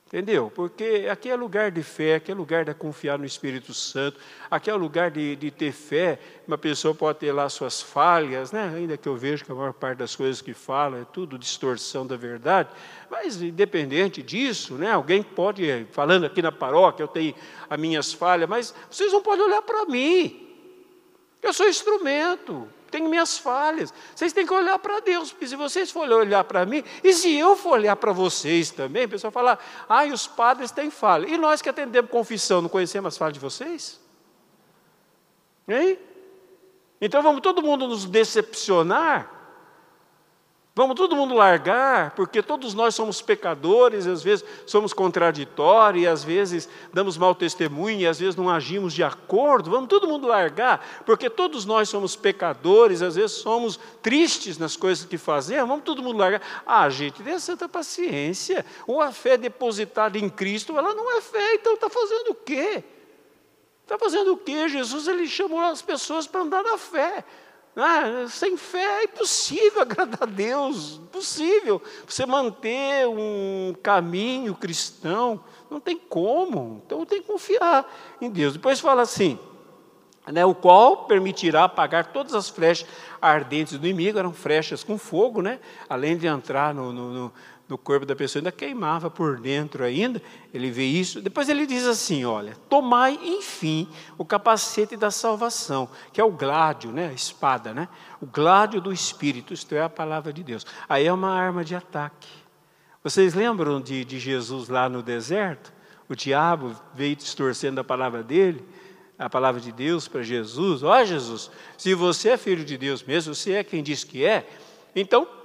S4: Entendeu? Porque aqui é lugar de fé, aqui é lugar de confiar no Espírito Santo, aqui é lugar de, de ter fé. Uma pessoa pode ter lá suas falhas, né? ainda que eu vejo que a maior parte das coisas que fala é tudo distorção da verdade, mas independente disso, né? alguém pode, falando aqui na paróquia, eu tenho as minhas falhas, mas vocês não podem olhar para mim. Eu sou instrumento. Tenho minhas falhas. Vocês têm que olhar para Deus, porque se vocês forem olhar para mim, e se eu for olhar para vocês também, o pessoal fala, ah, os padres têm falha. E nós que atendemos confissão, não conhecemos as falhas de vocês? Hein? Então vamos todo mundo nos decepcionar? Vamos todo mundo largar, porque todos nós somos pecadores, às vezes somos contraditórios, às vezes damos mau testemunho, às vezes não agimos de acordo. Vamos todo mundo largar, porque todos nós somos pecadores, às vezes somos tristes nas coisas que fazemos. Vamos todo mundo largar. Ah, gente, tenha santa paciência. Ou a fé depositada em Cristo, ela não é fé, então está fazendo o quê? Está fazendo o quê? Jesus ele chamou as pessoas para andar na fé. Ah, sem fé é impossível agradar a Deus, impossível. Você manter um caminho cristão, não tem como. Então tem que confiar em Deus. Depois fala assim, né, o qual permitirá apagar todas as flechas ardentes do inimigo, eram flechas com fogo, né, além de entrar no, no, no corpo da pessoa, ainda queimava por dentro ainda, ele vê isso. Depois ele diz assim: olha, tomai, enfim, o capacete da salvação, que é o gládio, né, a espada, né? O gládio do Espírito, isto é a palavra de Deus. Aí é uma arma de ataque. Vocês lembram de, de Jesus lá no deserto? O diabo veio distorcendo a palavra dele, a palavra de Deus para Jesus. Ó oh, Jesus, se você é filho de Deus mesmo, você é quem diz que é, então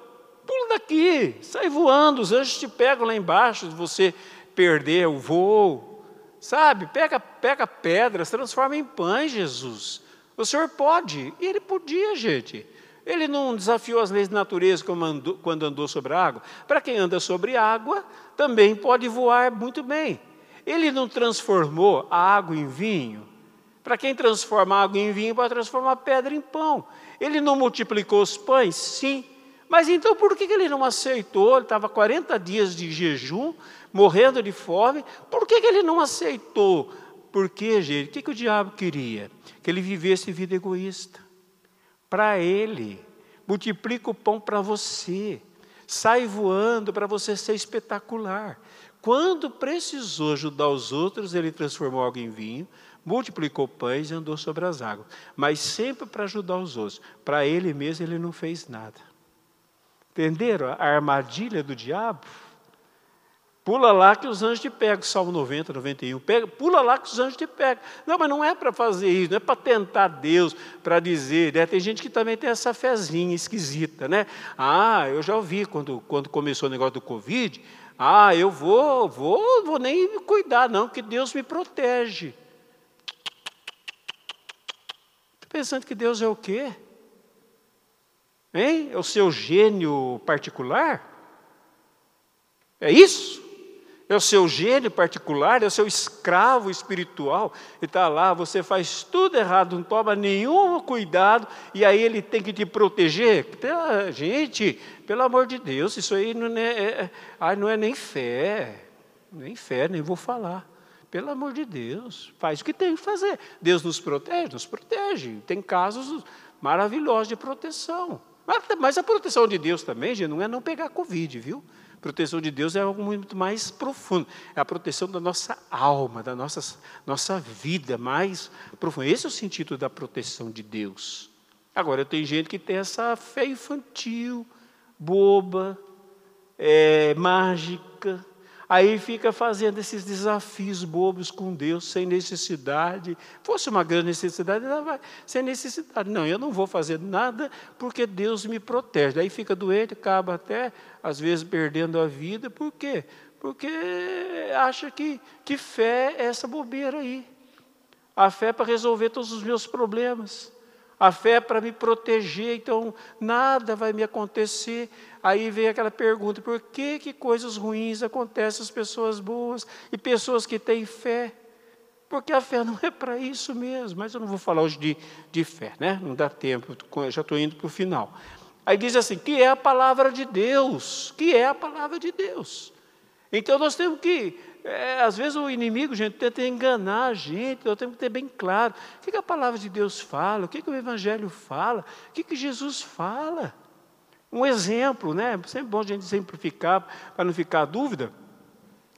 S4: daqui, sai voando, os anjos te pegam lá embaixo, você perder o voo, sabe? Pega, pega pedras, transforma em pães, Jesus. O Senhor pode, e Ele podia, gente. Ele não desafiou as leis da natureza quando andou sobre a água. Para quem anda sobre água, também pode voar muito bem. Ele não transformou a água em vinho. Para quem transforma água em vinho, pode transformar pedra em pão. Ele não multiplicou os pães? Sim. Mas então por que ele não aceitou? Ele estava 40 dias de jejum, morrendo de fome. Por que ele não aceitou? Porque, gente, o que, que o diabo queria? Que ele vivesse vida egoísta. Para ele. Multiplica o pão para você. Sai voando para você ser espetacular. Quando precisou ajudar os outros, ele transformou algo em vinho, multiplicou pães e andou sobre as águas. Mas sempre para ajudar os outros. Para ele mesmo, ele não fez nada. Entenderam a armadilha do diabo? Pula lá que os anjos te pegam, Salmo 90, 91. Pega, pula lá que os anjos te pegam. Não, mas não é para fazer isso, não é para tentar Deus, para dizer. Né? Tem gente que também tem essa fezinha esquisita, né? Ah, eu já ouvi quando, quando começou o negócio do Covid. Ah, eu vou, vou, vou nem me cuidar, não, que Deus me protege. Está pensando que Deus é o quê? Hein? É o seu gênio particular? É isso? É o seu gênio particular, é o seu escravo espiritual. Ele está lá, você faz tudo errado, não toma nenhum cuidado, e aí ele tem que te proteger. Gente, pelo amor de Deus, isso aí não é, é, não é nem fé, nem fé, nem vou falar. Pelo amor de Deus, faz o que tem que fazer. Deus nos protege, nos protege. Tem casos maravilhosos de proteção. Mas a proteção de Deus também, gente, não é não pegar Covid, viu? A proteção de Deus é algo muito mais profundo. É a proteção da nossa alma, da nossa, nossa vida mais profunda. Esse é o sentido da proteção de Deus. Agora, tem gente que tem essa fé infantil, boba, é, mágica, Aí fica fazendo esses desafios bobos com Deus, sem necessidade. Fosse uma grande necessidade, ela vai sem necessidade. Não, eu não vou fazer nada porque Deus me protege. Aí fica doente, acaba até, às vezes, perdendo a vida. Por quê? Porque acha que, que fé é essa bobeira aí. A fé é para resolver todos os meus problemas. A fé é para me proteger, então nada vai me acontecer. Aí vem aquela pergunta: por que, que coisas ruins acontecem às pessoas boas e pessoas que têm fé? Porque a fé não é para isso mesmo. Mas eu não vou falar hoje de, de fé, né? Não dá tempo, já estou indo para o final. Aí diz assim: que é a palavra de Deus, que é a palavra de Deus. Então nós temos que, é, às vezes o inimigo, gente, tenta enganar a gente, nós temos que ter bem claro o que, que a palavra de Deus fala, o que, que o Evangelho fala, o que, que Jesus fala. Um exemplo, né? Sempre bom a gente simplificar para não ficar dúvida.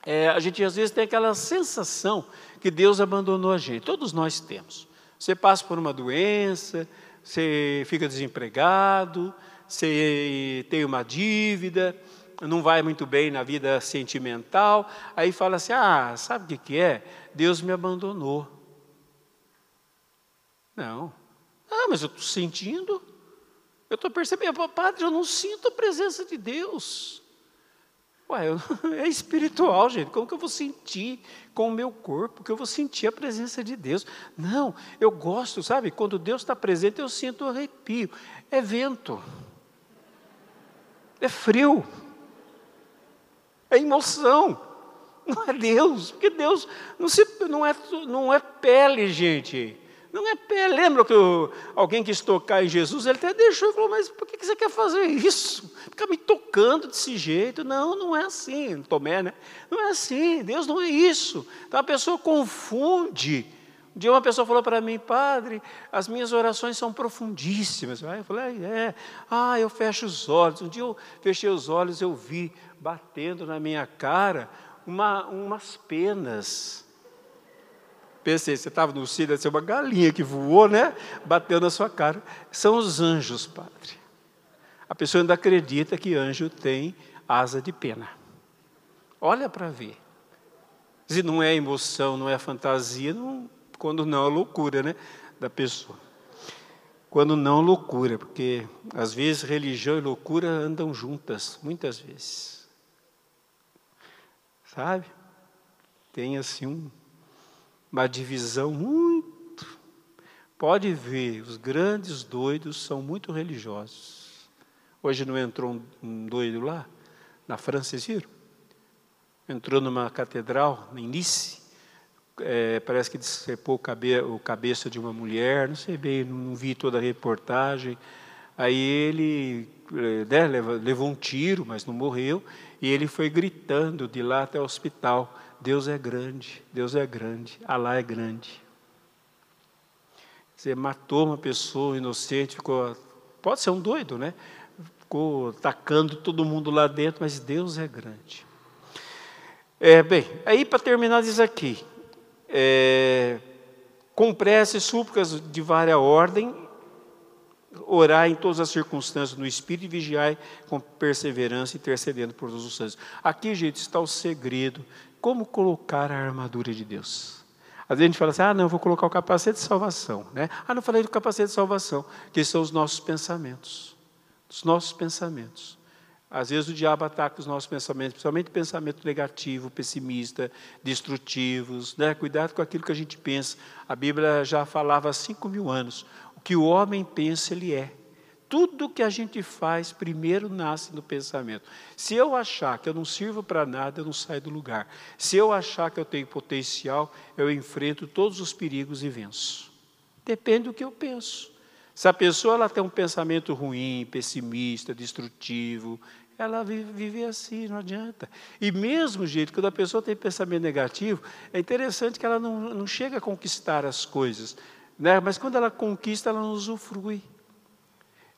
S4: É, a gente às vezes tem aquela sensação que Deus abandonou a gente. Todos nós temos. Você passa por uma doença, você fica desempregado, você tem uma dívida, não vai muito bem na vida sentimental, aí fala assim: ah, sabe o que, é? Deus me abandonou. Não. Ah, mas eu estou sentindo, eu estou percebendo, padre, eu não sinto a presença de Deus. Ué, eu, é espiritual, gente. Como que eu vou sentir com o meu corpo? Que eu vou sentir a presença de Deus? Não, eu gosto, sabe? Quando Deus está presente, eu sinto arrepio. É vento. É frio. É emoção. Não é Deus, porque Deus não, se, não, é, não é pele, gente. Não é pé. Lembra que eu, alguém quis tocar em Jesus? Ele até deixou e falou: Mas por que você quer fazer isso? Ficar me tocando desse jeito? Não, não é assim. Tomé, né? Não é assim. Deus não é isso. Então a pessoa confunde. Um dia uma pessoa falou para mim, padre, as minhas orações são profundíssimas. Eu falei, é, ah, eu fecho os olhos. Um dia eu fechei os olhos, eu vi batendo na minha cara uma, umas penas. Pensei, você estava no céu, deve ser uma galinha que voou, né? Bateu na sua cara. São os anjos, padre. A pessoa ainda acredita que anjo tem asa de pena. Olha para ver. Se não é emoção, não é fantasia, não, quando não é loucura, né? Da pessoa. Quando não loucura, porque às vezes religião e loucura andam juntas, muitas vezes. Sabe? Tem assim um uma divisão muito. Pode ver, os grandes doidos são muito religiosos. Hoje não entrou um doido lá, na França, vocês viram? Entrou numa catedral, em Nice, é, parece que decepou o, cabe, o cabeça de uma mulher, não sei bem, não vi toda a reportagem. Aí ele né, levou, levou um tiro, mas não morreu, e ele foi gritando de lá até o hospital Deus é grande, Deus é grande, Alá é grande. Você matou uma pessoa inocente, ficou. Pode ser um doido, né? Ficou atacando todo mundo lá dentro, mas Deus é grande. É, bem, aí para terminar diz aqui, é, com preces, súplicas de várias ordem, orar em todas as circunstâncias no Espírito e vigiar com perseverança, intercedendo por todos os santos. Aqui, gente, está o segredo como colocar a armadura de Deus. Às vezes a gente fala assim, ah, não, vou colocar o capacete de salvação. Né? Ah, não falei do capacete de salvação, que são os nossos pensamentos. Os nossos pensamentos. Às vezes o diabo ataca os nossos pensamentos, principalmente pensamento negativo, pessimista, destrutivos. Né? Cuidado com aquilo que a gente pensa. A Bíblia já falava há cinco mil anos. Que o homem pensa, ele é. Tudo que a gente faz primeiro nasce no pensamento. Se eu achar que eu não sirvo para nada, eu não saio do lugar. Se eu achar que eu tenho potencial, eu enfrento todos os perigos e venço. Depende do que eu penso. Se a pessoa ela tem um pensamento ruim, pessimista, destrutivo, ela vive, vive assim, não adianta. E mesmo jeito, quando a pessoa tem pensamento negativo, é interessante que ela não, não chega a conquistar as coisas, né? mas quando ela conquista, ela não usufrui.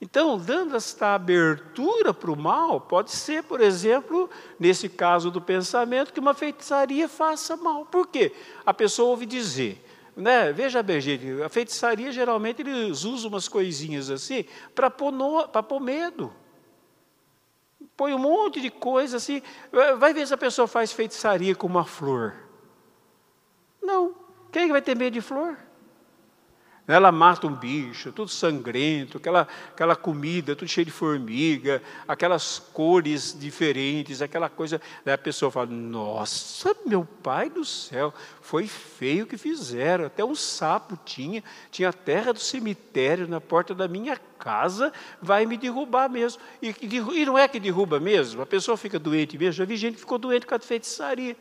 S4: Então, dando esta abertura para o mal, pode ser, por exemplo, nesse caso do pensamento, que uma feitiçaria faça mal. Por quê? A pessoa ouve dizer, né? Veja bem, gente, a feitiçaria geralmente eles usam umas coisinhas assim para pôr, pôr medo. Põe um monte de coisa assim. Vai ver se a pessoa faz feitiçaria com uma flor. Não. Quem vai ter medo de flor? Ela mata um bicho, tudo sangrento, aquela, aquela comida, tudo cheio de formiga, aquelas cores diferentes, aquela coisa. Daí a pessoa fala: Nossa, meu pai do céu, foi feio o que fizeram. Até um sapo tinha, tinha a terra do cemitério na porta da minha casa, vai me derrubar mesmo. E, e não é que derruba mesmo, a pessoa fica doente mesmo. Já vi gente que ficou doente com a feitiçaria.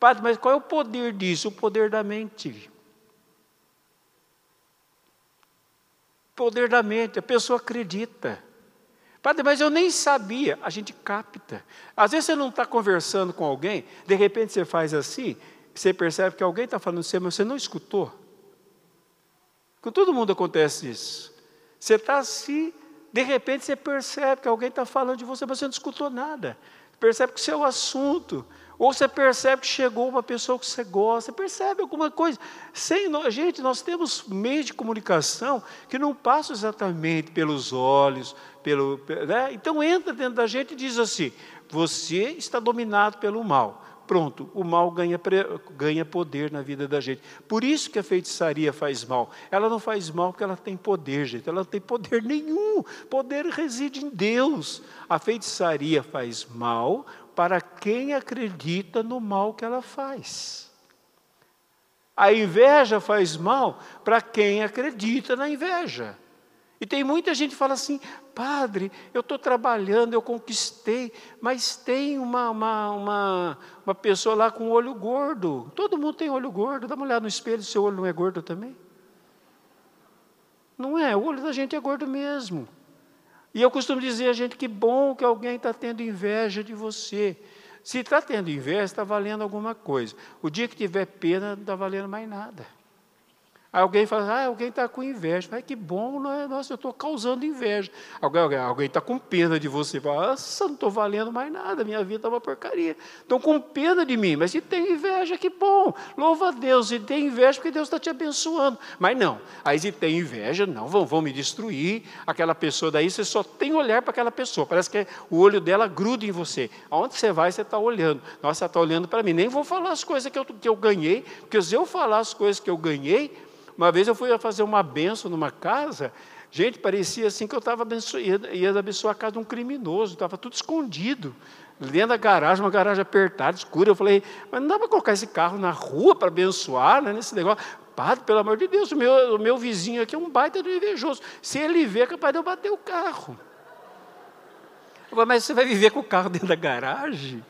S4: Padre, mas qual é o poder disso? O poder da mente. Poder da mente, a pessoa acredita. Padre, mas eu nem sabia. A gente capta. Às vezes você não está conversando com alguém, de repente você faz assim, você percebe que alguém está falando você, mas você não escutou. Com todo mundo acontece isso. Você está assim, de repente você percebe que alguém está falando de você, mas você não escutou nada. Percebe que o seu assunto, Ou você percebe que chegou uma pessoa que você gosta, você percebe alguma coisa. Sem, gente, nós temos meios de comunicação que não passam exatamente pelos olhos, pelo, né? então entra dentro da gente e diz assim: você está dominado pelo mal. Pronto, o mal ganha, ganha poder na vida da gente. Por isso que a feitiçaria faz mal. Ela não faz mal porque ela tem poder, gente. Ela não tem poder nenhum. Poder reside em Deus. A feitiçaria faz mal para quem acredita no mal que ela faz. A inveja faz mal para quem acredita na inveja. E tem muita gente que fala assim, padre, eu estou trabalhando, eu conquistei, mas tem uma, uma, uma, uma, pessoa lá com olho gordo. Todo mundo tem olho gordo, dá uma olhada no espelho, seu olho não é gordo também? Não é, o olho da gente é gordo mesmo. E eu costumo dizer a gente que bom que alguém está tendo inveja de você. Se está tendo inveja, está valendo alguma coisa. O dia que tiver pena, não está valendo mais nada. Alguém fala, ah, alguém está com inveja. Mas que bom, não é? Nossa, eu estou causando inveja. Alguém está com pena de você. Fala, nossa, não estou valendo mais nada, minha vida está uma porcaria. Estão com pena de mim, mas se tem inveja, que bom. Louva a Deus. Se tem inveja, porque Deus está te abençoando. Mas não. Aí se tem inveja, não, vão, vão me destruir. Aquela pessoa daí, você só tem olhar para aquela pessoa. Parece que o olho dela gruda em você. Aonde você vai, você está olhando. Nossa, está olhando para mim. Nem vou falar as coisas que eu, que eu ganhei, porque se eu falar as coisas que eu ganhei, uma vez eu fui fazer uma benção numa casa, gente, parecia assim que eu estava ia, ia abençoar a casa de um criminoso, estava tudo escondido, dentro da garagem, uma garagem apertada, escura. Eu falei, mas não dá para colocar esse carro na rua para abençoar, né, nesse negócio. Padre, pelo amor de Deus, o meu, o meu vizinho aqui é um baita do invejoso. Se ele ver, é capaz de eu bater o carro. Eu falei, mas você vai viver com o carro dentro da garagem?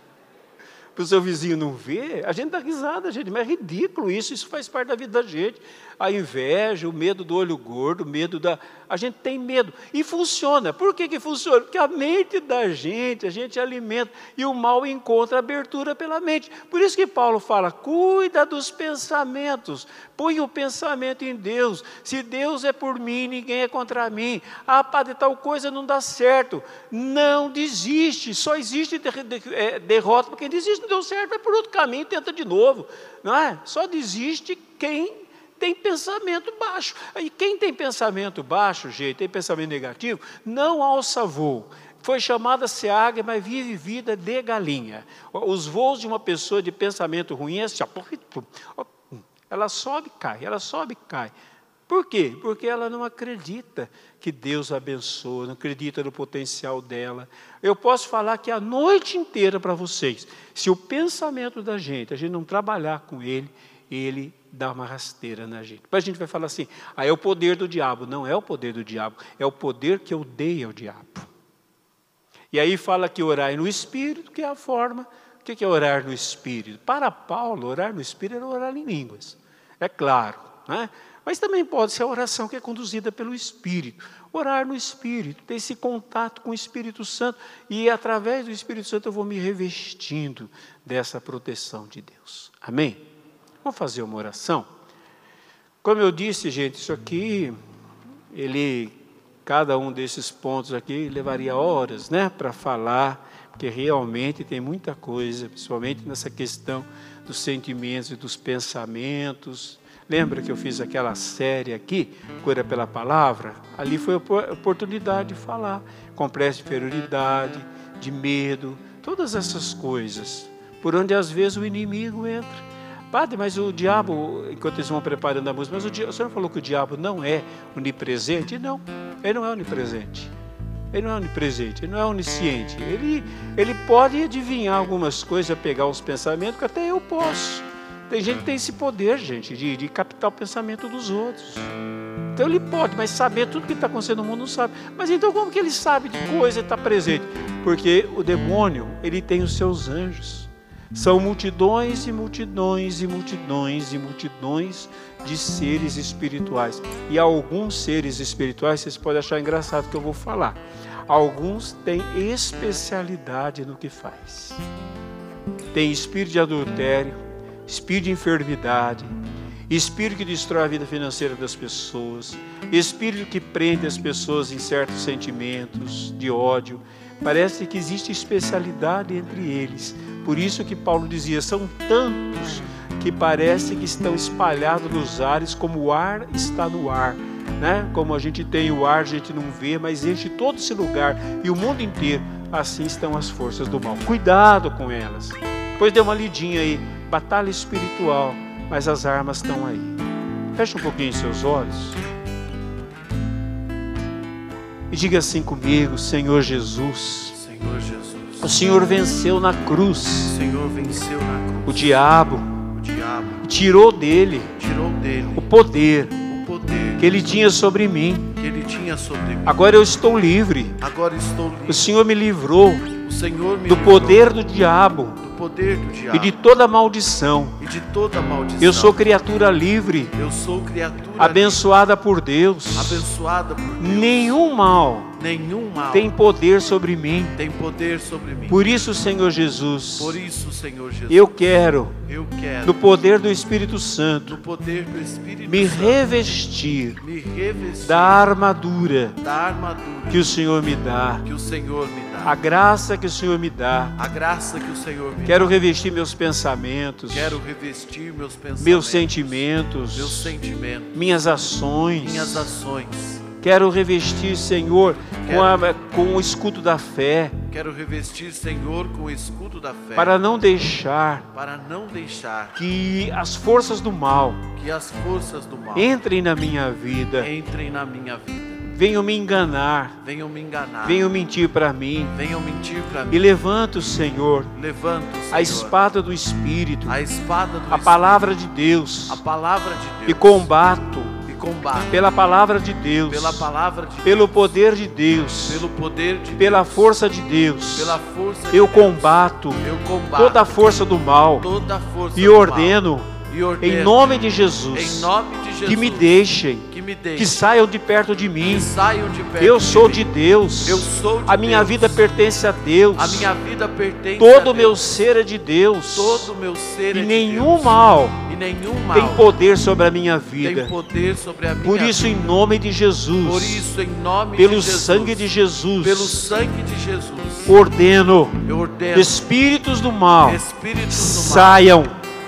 S4: Para o seu vizinho não ver, a gente dá risada, gente, mas é ridículo isso, isso faz parte da vida da gente. A inveja, o medo do olho gordo, o medo da. A gente tem medo. E funciona. Por que, que funciona? Porque a mente da gente, a gente alimenta, e o mal encontra abertura pela mente. Por isso que Paulo fala: cuida dos pensamentos, põe o pensamento em Deus. Se Deus é por mim, ninguém é contra mim. Ah, padre, tal coisa não dá certo. Não desiste, só existe é, derrota para quem desiste deu certo, vai por outro caminho, tenta de novo. Não é? Só desiste quem tem pensamento baixo. E quem tem pensamento baixo, gente, tem pensamento negativo, não alça voo. Foi chamada a ser águia, mas vive vida de galinha. Os voos de uma pessoa de pensamento ruim é assim, ela sobe e cai, ela sobe e cai. Por quê? Porque ela não acredita que Deus abençoa, não acredita no potencial dela. Eu posso falar que a noite inteira para vocês, se o pensamento da gente, a gente não trabalhar com ele, ele dá uma rasteira na gente. Mas a gente vai falar assim: ah, é o poder do diabo. Não é o poder do diabo, é o poder que eu dei ao diabo. E aí fala que orar no Espírito, que é a forma. O que é orar no Espírito? Para Paulo, orar no Espírito é orar em línguas. É claro, né? Mas também pode ser a oração que é conduzida pelo Espírito. Orar no Espírito, ter esse contato com o Espírito Santo. E através do Espírito Santo eu vou me revestindo dessa proteção de Deus. Amém? Vamos fazer uma oração? Como eu disse, gente, isso aqui, ele, cada um desses pontos aqui levaria horas, né, para falar, porque realmente tem muita coisa, principalmente nessa questão dos sentimentos e dos pensamentos, Lembra que eu fiz aquela série aqui, Cura pela Palavra? Ali foi a oportunidade de falar. Complexo de inferioridade, de medo, todas essas coisas. Por onde às vezes o inimigo entra. Padre, mas o diabo, enquanto eles vão preparando a música, mas o, o senhor falou que o diabo não é onipresente? Não, ele não é onipresente. Ele não é onipresente, ele não é onisciente. Ele, ele pode adivinhar algumas coisas, pegar os pensamentos, que até eu posso. Tem gente que tem esse poder, gente, de, de captar o pensamento dos outros. Então ele pode, mas saber tudo que está acontecendo no mundo não sabe. Mas então como que ele sabe de coisa e está presente? Porque o demônio, ele tem os seus anjos. São multidões e multidões e multidões e multidões de seres espirituais. E alguns seres espirituais, vocês podem achar engraçado que eu vou falar. Alguns têm especialidade no que faz. Tem espírito de adultério, espírito de enfermidade, espírito que destrói a vida financeira das pessoas, espírito que prende as pessoas em certos sentimentos de ódio, Parece que existe especialidade entre eles. Por isso que Paulo dizia: são tantos que parece que estão espalhados nos ares, como o ar está no ar. Né? Como a gente tem o ar, a gente não vê, mas enche todo esse lugar e o mundo inteiro. Assim estão as forças do mal. Cuidado com elas. Pois dê uma lidinha aí, batalha espiritual, mas as armas estão aí. Feche um pouquinho seus olhos. E diga assim comigo, Senhor Jesus.
S2: Senhor Jesus.
S4: O Senhor venceu na cruz.
S2: O Senhor venceu na cruz.
S4: O diabo
S2: O diabo
S4: tirou dele
S2: tirou dele
S4: o poder
S2: o poder
S4: que ele tinha sobre mim.
S2: que ele tinha sobre mim.
S4: Agora eu estou livre.
S2: Agora estou livre.
S4: O Senhor me livrou
S2: O Senhor me
S4: do
S2: livrou
S4: poder do diabo
S2: do poder do diabo
S4: e de toda maldição.
S2: e de toda maldição.
S4: Eu sou criatura livre,
S2: Eu sou criatura
S4: abençoada por Deus.
S2: livre, abençoada por Deus.
S4: Nenhum mal
S2: Nenhum mal
S4: tem poder sobre mim.
S2: tem poder sobre mim.
S4: Por isso, Senhor Jesus,
S2: Por isso, Senhor Jesus,
S4: eu quero,
S2: eu quero
S4: no poder do Espírito Santo,
S2: no poder do Espírito
S4: me
S2: Santo
S4: revestir
S2: me revestir
S4: da armadura
S2: da armadura
S4: que o Senhor me dá,
S2: que o Senhor me dá.
S4: a graça que o Senhor me dá.
S2: A graça que o Senhor me
S4: Quero
S2: dá.
S4: revestir meus pensamentos,
S2: Quero revestir meus pensamentos,
S4: meus sentimentos,
S2: meus sentimentos,
S4: minhas ações.
S2: minhas ações.
S4: Quero revestir, Senhor, com, a- com o escudo da fé,
S2: Quero revestir, Senhor, com o escudo da fé,
S4: para não deixar
S2: para não deixar
S4: que as forças do mal
S2: que as forças do mal
S4: entrem na minha vida,
S2: entrem na minha vida,
S4: venham me enganar,
S2: venham me enganar,
S4: venham mentir para mim.
S2: venham mentir para
S4: E
S2: mim.
S4: levanto, Senhor,
S2: Levanto, Senhor,
S4: a espada do Espírito,
S2: a espada do
S4: a
S2: Espírito,
S4: palavra de Deus,
S2: a palavra de Deus.
S4: e combato
S2: e combate
S4: pela palavra de Deus,
S2: pela palavra de
S4: pelo
S2: Deus,
S4: poder de Deus,
S2: pelo poder de
S4: pela
S2: Deus,
S4: força de Deus.
S2: pela força
S4: Eu combato
S2: eu combato
S4: toda a força do mal
S2: força
S4: e
S2: do mal.
S4: ordeno,
S2: e ordeno
S4: em nome de
S2: em
S4: Jesus,
S2: nome de Jesus
S4: que me deixem,
S2: deixe
S4: que saiam de perto de mim.
S2: que saiam de perto
S4: Eu sou
S2: mim.
S4: de Deus.
S2: eu sou de
S4: A minha
S2: Deus.
S4: vida pertence a Deus.
S2: a minha vida pertence a
S4: Todo o meu ser é de Deus.
S2: todo meu ser
S4: E
S2: é de
S4: nenhum
S2: Deus.
S4: mal
S2: e nenhum mal
S4: tem poder sobre a minha
S2: tem
S4: vida.
S2: poder sobre a minha
S4: Por isso, em
S2: vida.
S4: nome de Jesus,
S2: por isso em nome
S4: pelo
S2: de Jesus
S4: sangue de Jesus,
S2: pelo sangue de Jesus
S4: ordeno
S2: eu ordeno
S4: espíritos do mal
S2: espíritos do mal
S4: saiam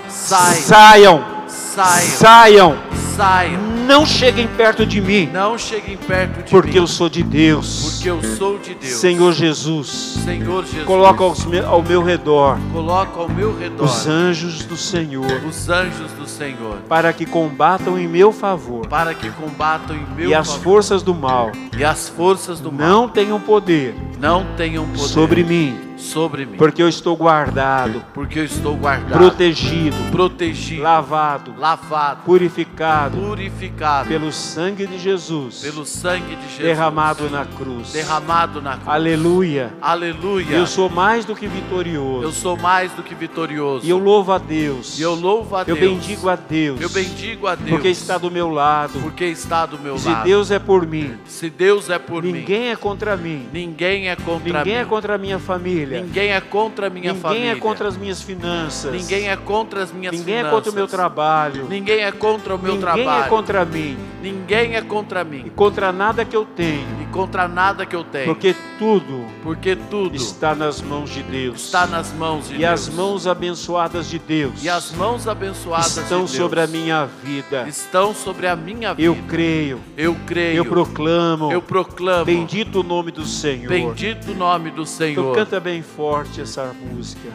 S2: saiam,
S4: saiam
S2: saiam,
S4: saiam não cheguem perto de mim,
S2: não cheguem perto de
S4: porque
S2: mim
S4: eu sou de Deus.
S2: porque eu sou de Deus
S4: Senhor Jesus,
S2: Senhor Jesus
S4: coloca aos me- ao meu redor
S2: coloca ao meu redor
S4: os anjos do Senhor,
S2: os anjos do Senhor
S4: para que combatam em meu favor.
S2: para que combatam em meu
S4: E as
S2: favor.
S4: forças do mal
S2: e as forças do mal
S4: não tenham poder
S2: não tenham poder
S4: sobre mim,
S2: sobre mim
S4: porque eu estou guardado,
S2: porque eu estou guardado
S4: protegido,
S2: protegido
S4: lavado,
S2: lavado
S4: purificado
S2: purificado
S4: pelo sangue de Jesus,
S2: pelo sangue de Jesus
S4: derramado na cruz.
S2: derramado na cruz.
S4: Aleluia.
S2: Aleluia.
S4: Eu sou mais do que
S2: Eu
S4: vitorioso.
S2: sou mais do que vitorioso.
S4: E eu louvo a Deus.
S2: E eu louvo a
S4: Eu
S2: Deus.
S4: bendigo a Deus.
S2: Eu bendigo a Deus.
S4: Porque está do meu lado.
S2: porque está do meu
S4: Se
S2: lado.
S4: Deus é por mim,
S2: Se Deus é por mim,
S4: ninguém é contra mim.
S2: ninguém é contra
S4: Ninguém
S2: mim.
S4: é contra a minha família.
S2: Ninguém é contra a minha
S4: Ninguém
S2: família.
S4: é contra as minhas finanças.
S2: Ninguém é contra as minhas
S4: Ninguém é
S2: finanças.
S4: contra o meu trabalho.
S2: Ninguém é contra o meu
S4: Ninguém
S2: trabalho.
S4: é contra mim.
S2: Ninguém é contra
S4: E
S2: mim.
S4: contra nada que eu tenho.
S2: Contra nada que eu tenho.
S4: Porque tudo
S2: Porque tudo
S4: está nas mãos de Deus.
S2: está nas mãos de
S4: E
S2: Deus.
S4: as mãos abençoadas de Deus
S2: E as mãos abençoadas
S4: estão
S2: de
S4: sobre a minha vida.
S2: estão sobre a minha vida.
S4: Eu creio.
S2: Eu creio.
S4: Eu proclamo.
S2: Eu proclamo.
S4: Bendito o nome do Senhor.
S2: Bendito o nome do
S4: Então
S2: Senhor.
S4: canta bem forte essa música.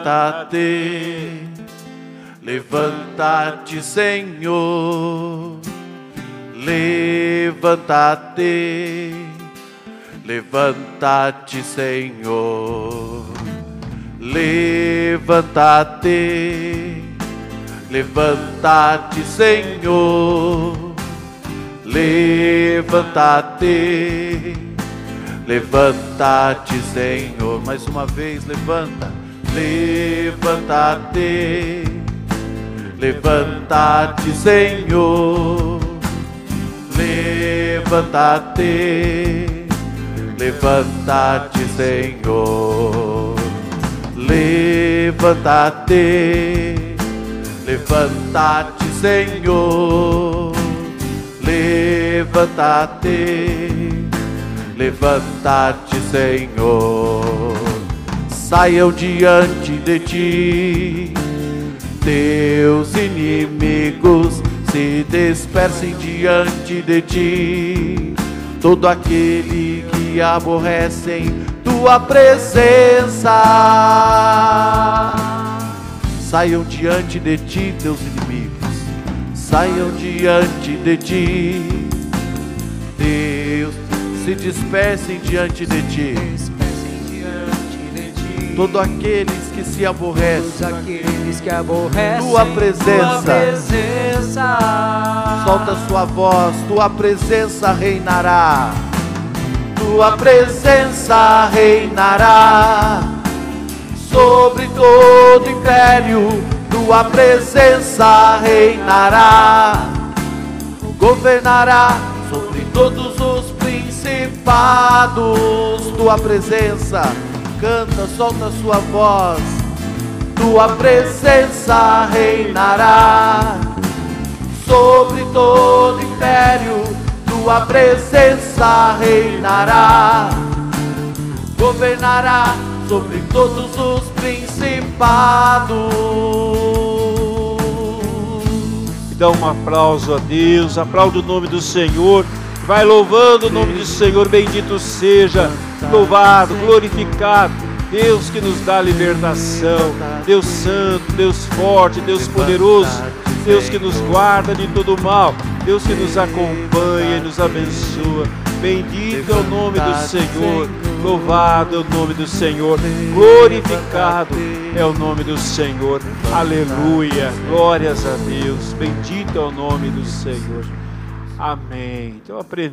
S2: Levanta-te, levanta-te, Senhor. Levanta-te, levanta-te, Senhor. Levanta-te, levanta-te, Senhor. Levanta-te, levanta-te, Senhor. Mais uma vez, levanta, levanta-te, levanta-te, Senhor. Levanta-te, levanta-te, Senhor. Levanta-te, levanta-te, Senhor.
S1: levanta-te, levanta-te, Senhor. Saiam diante de ti, teus inimigos se dispersem diante de ti. Todo aquele que aborrecem tua presença. Saiam diante de ti, teus inimigos, saiam diante de ti. Deus, se dispersem diante de ti. Todos aqueles que se aborrecem,
S5: Todos aqueles que aborrecem
S1: Tua presença.
S5: tua presença.
S1: solta sua voz, tua presença reinará. Tua presença reinará sobre todo império. Tua presença reinará, governará sobre todos os principados. Tua presença canta, solta sua voz. Tua presença reinará sobre todo império, tua presença reinará, governará sobre todos os principados.
S4: Dá um aplauso a Deus, aplauda o nome do Senhor, vai louvando o nome do Senhor, bendito seja, louvado, glorificado. Deus que nos dá libertação, Deus santo, Deus forte, Deus poderoso, Deus que nos guarda de todo mal, Deus que nos acompanha e nos abençoa. Bendito é o nome do Senhor, louvado é o nome do Senhor, glorificado é o nome do Senhor. Aleluia, glórias a Deus. Bendito é o nome do Senhor. Amém. Então.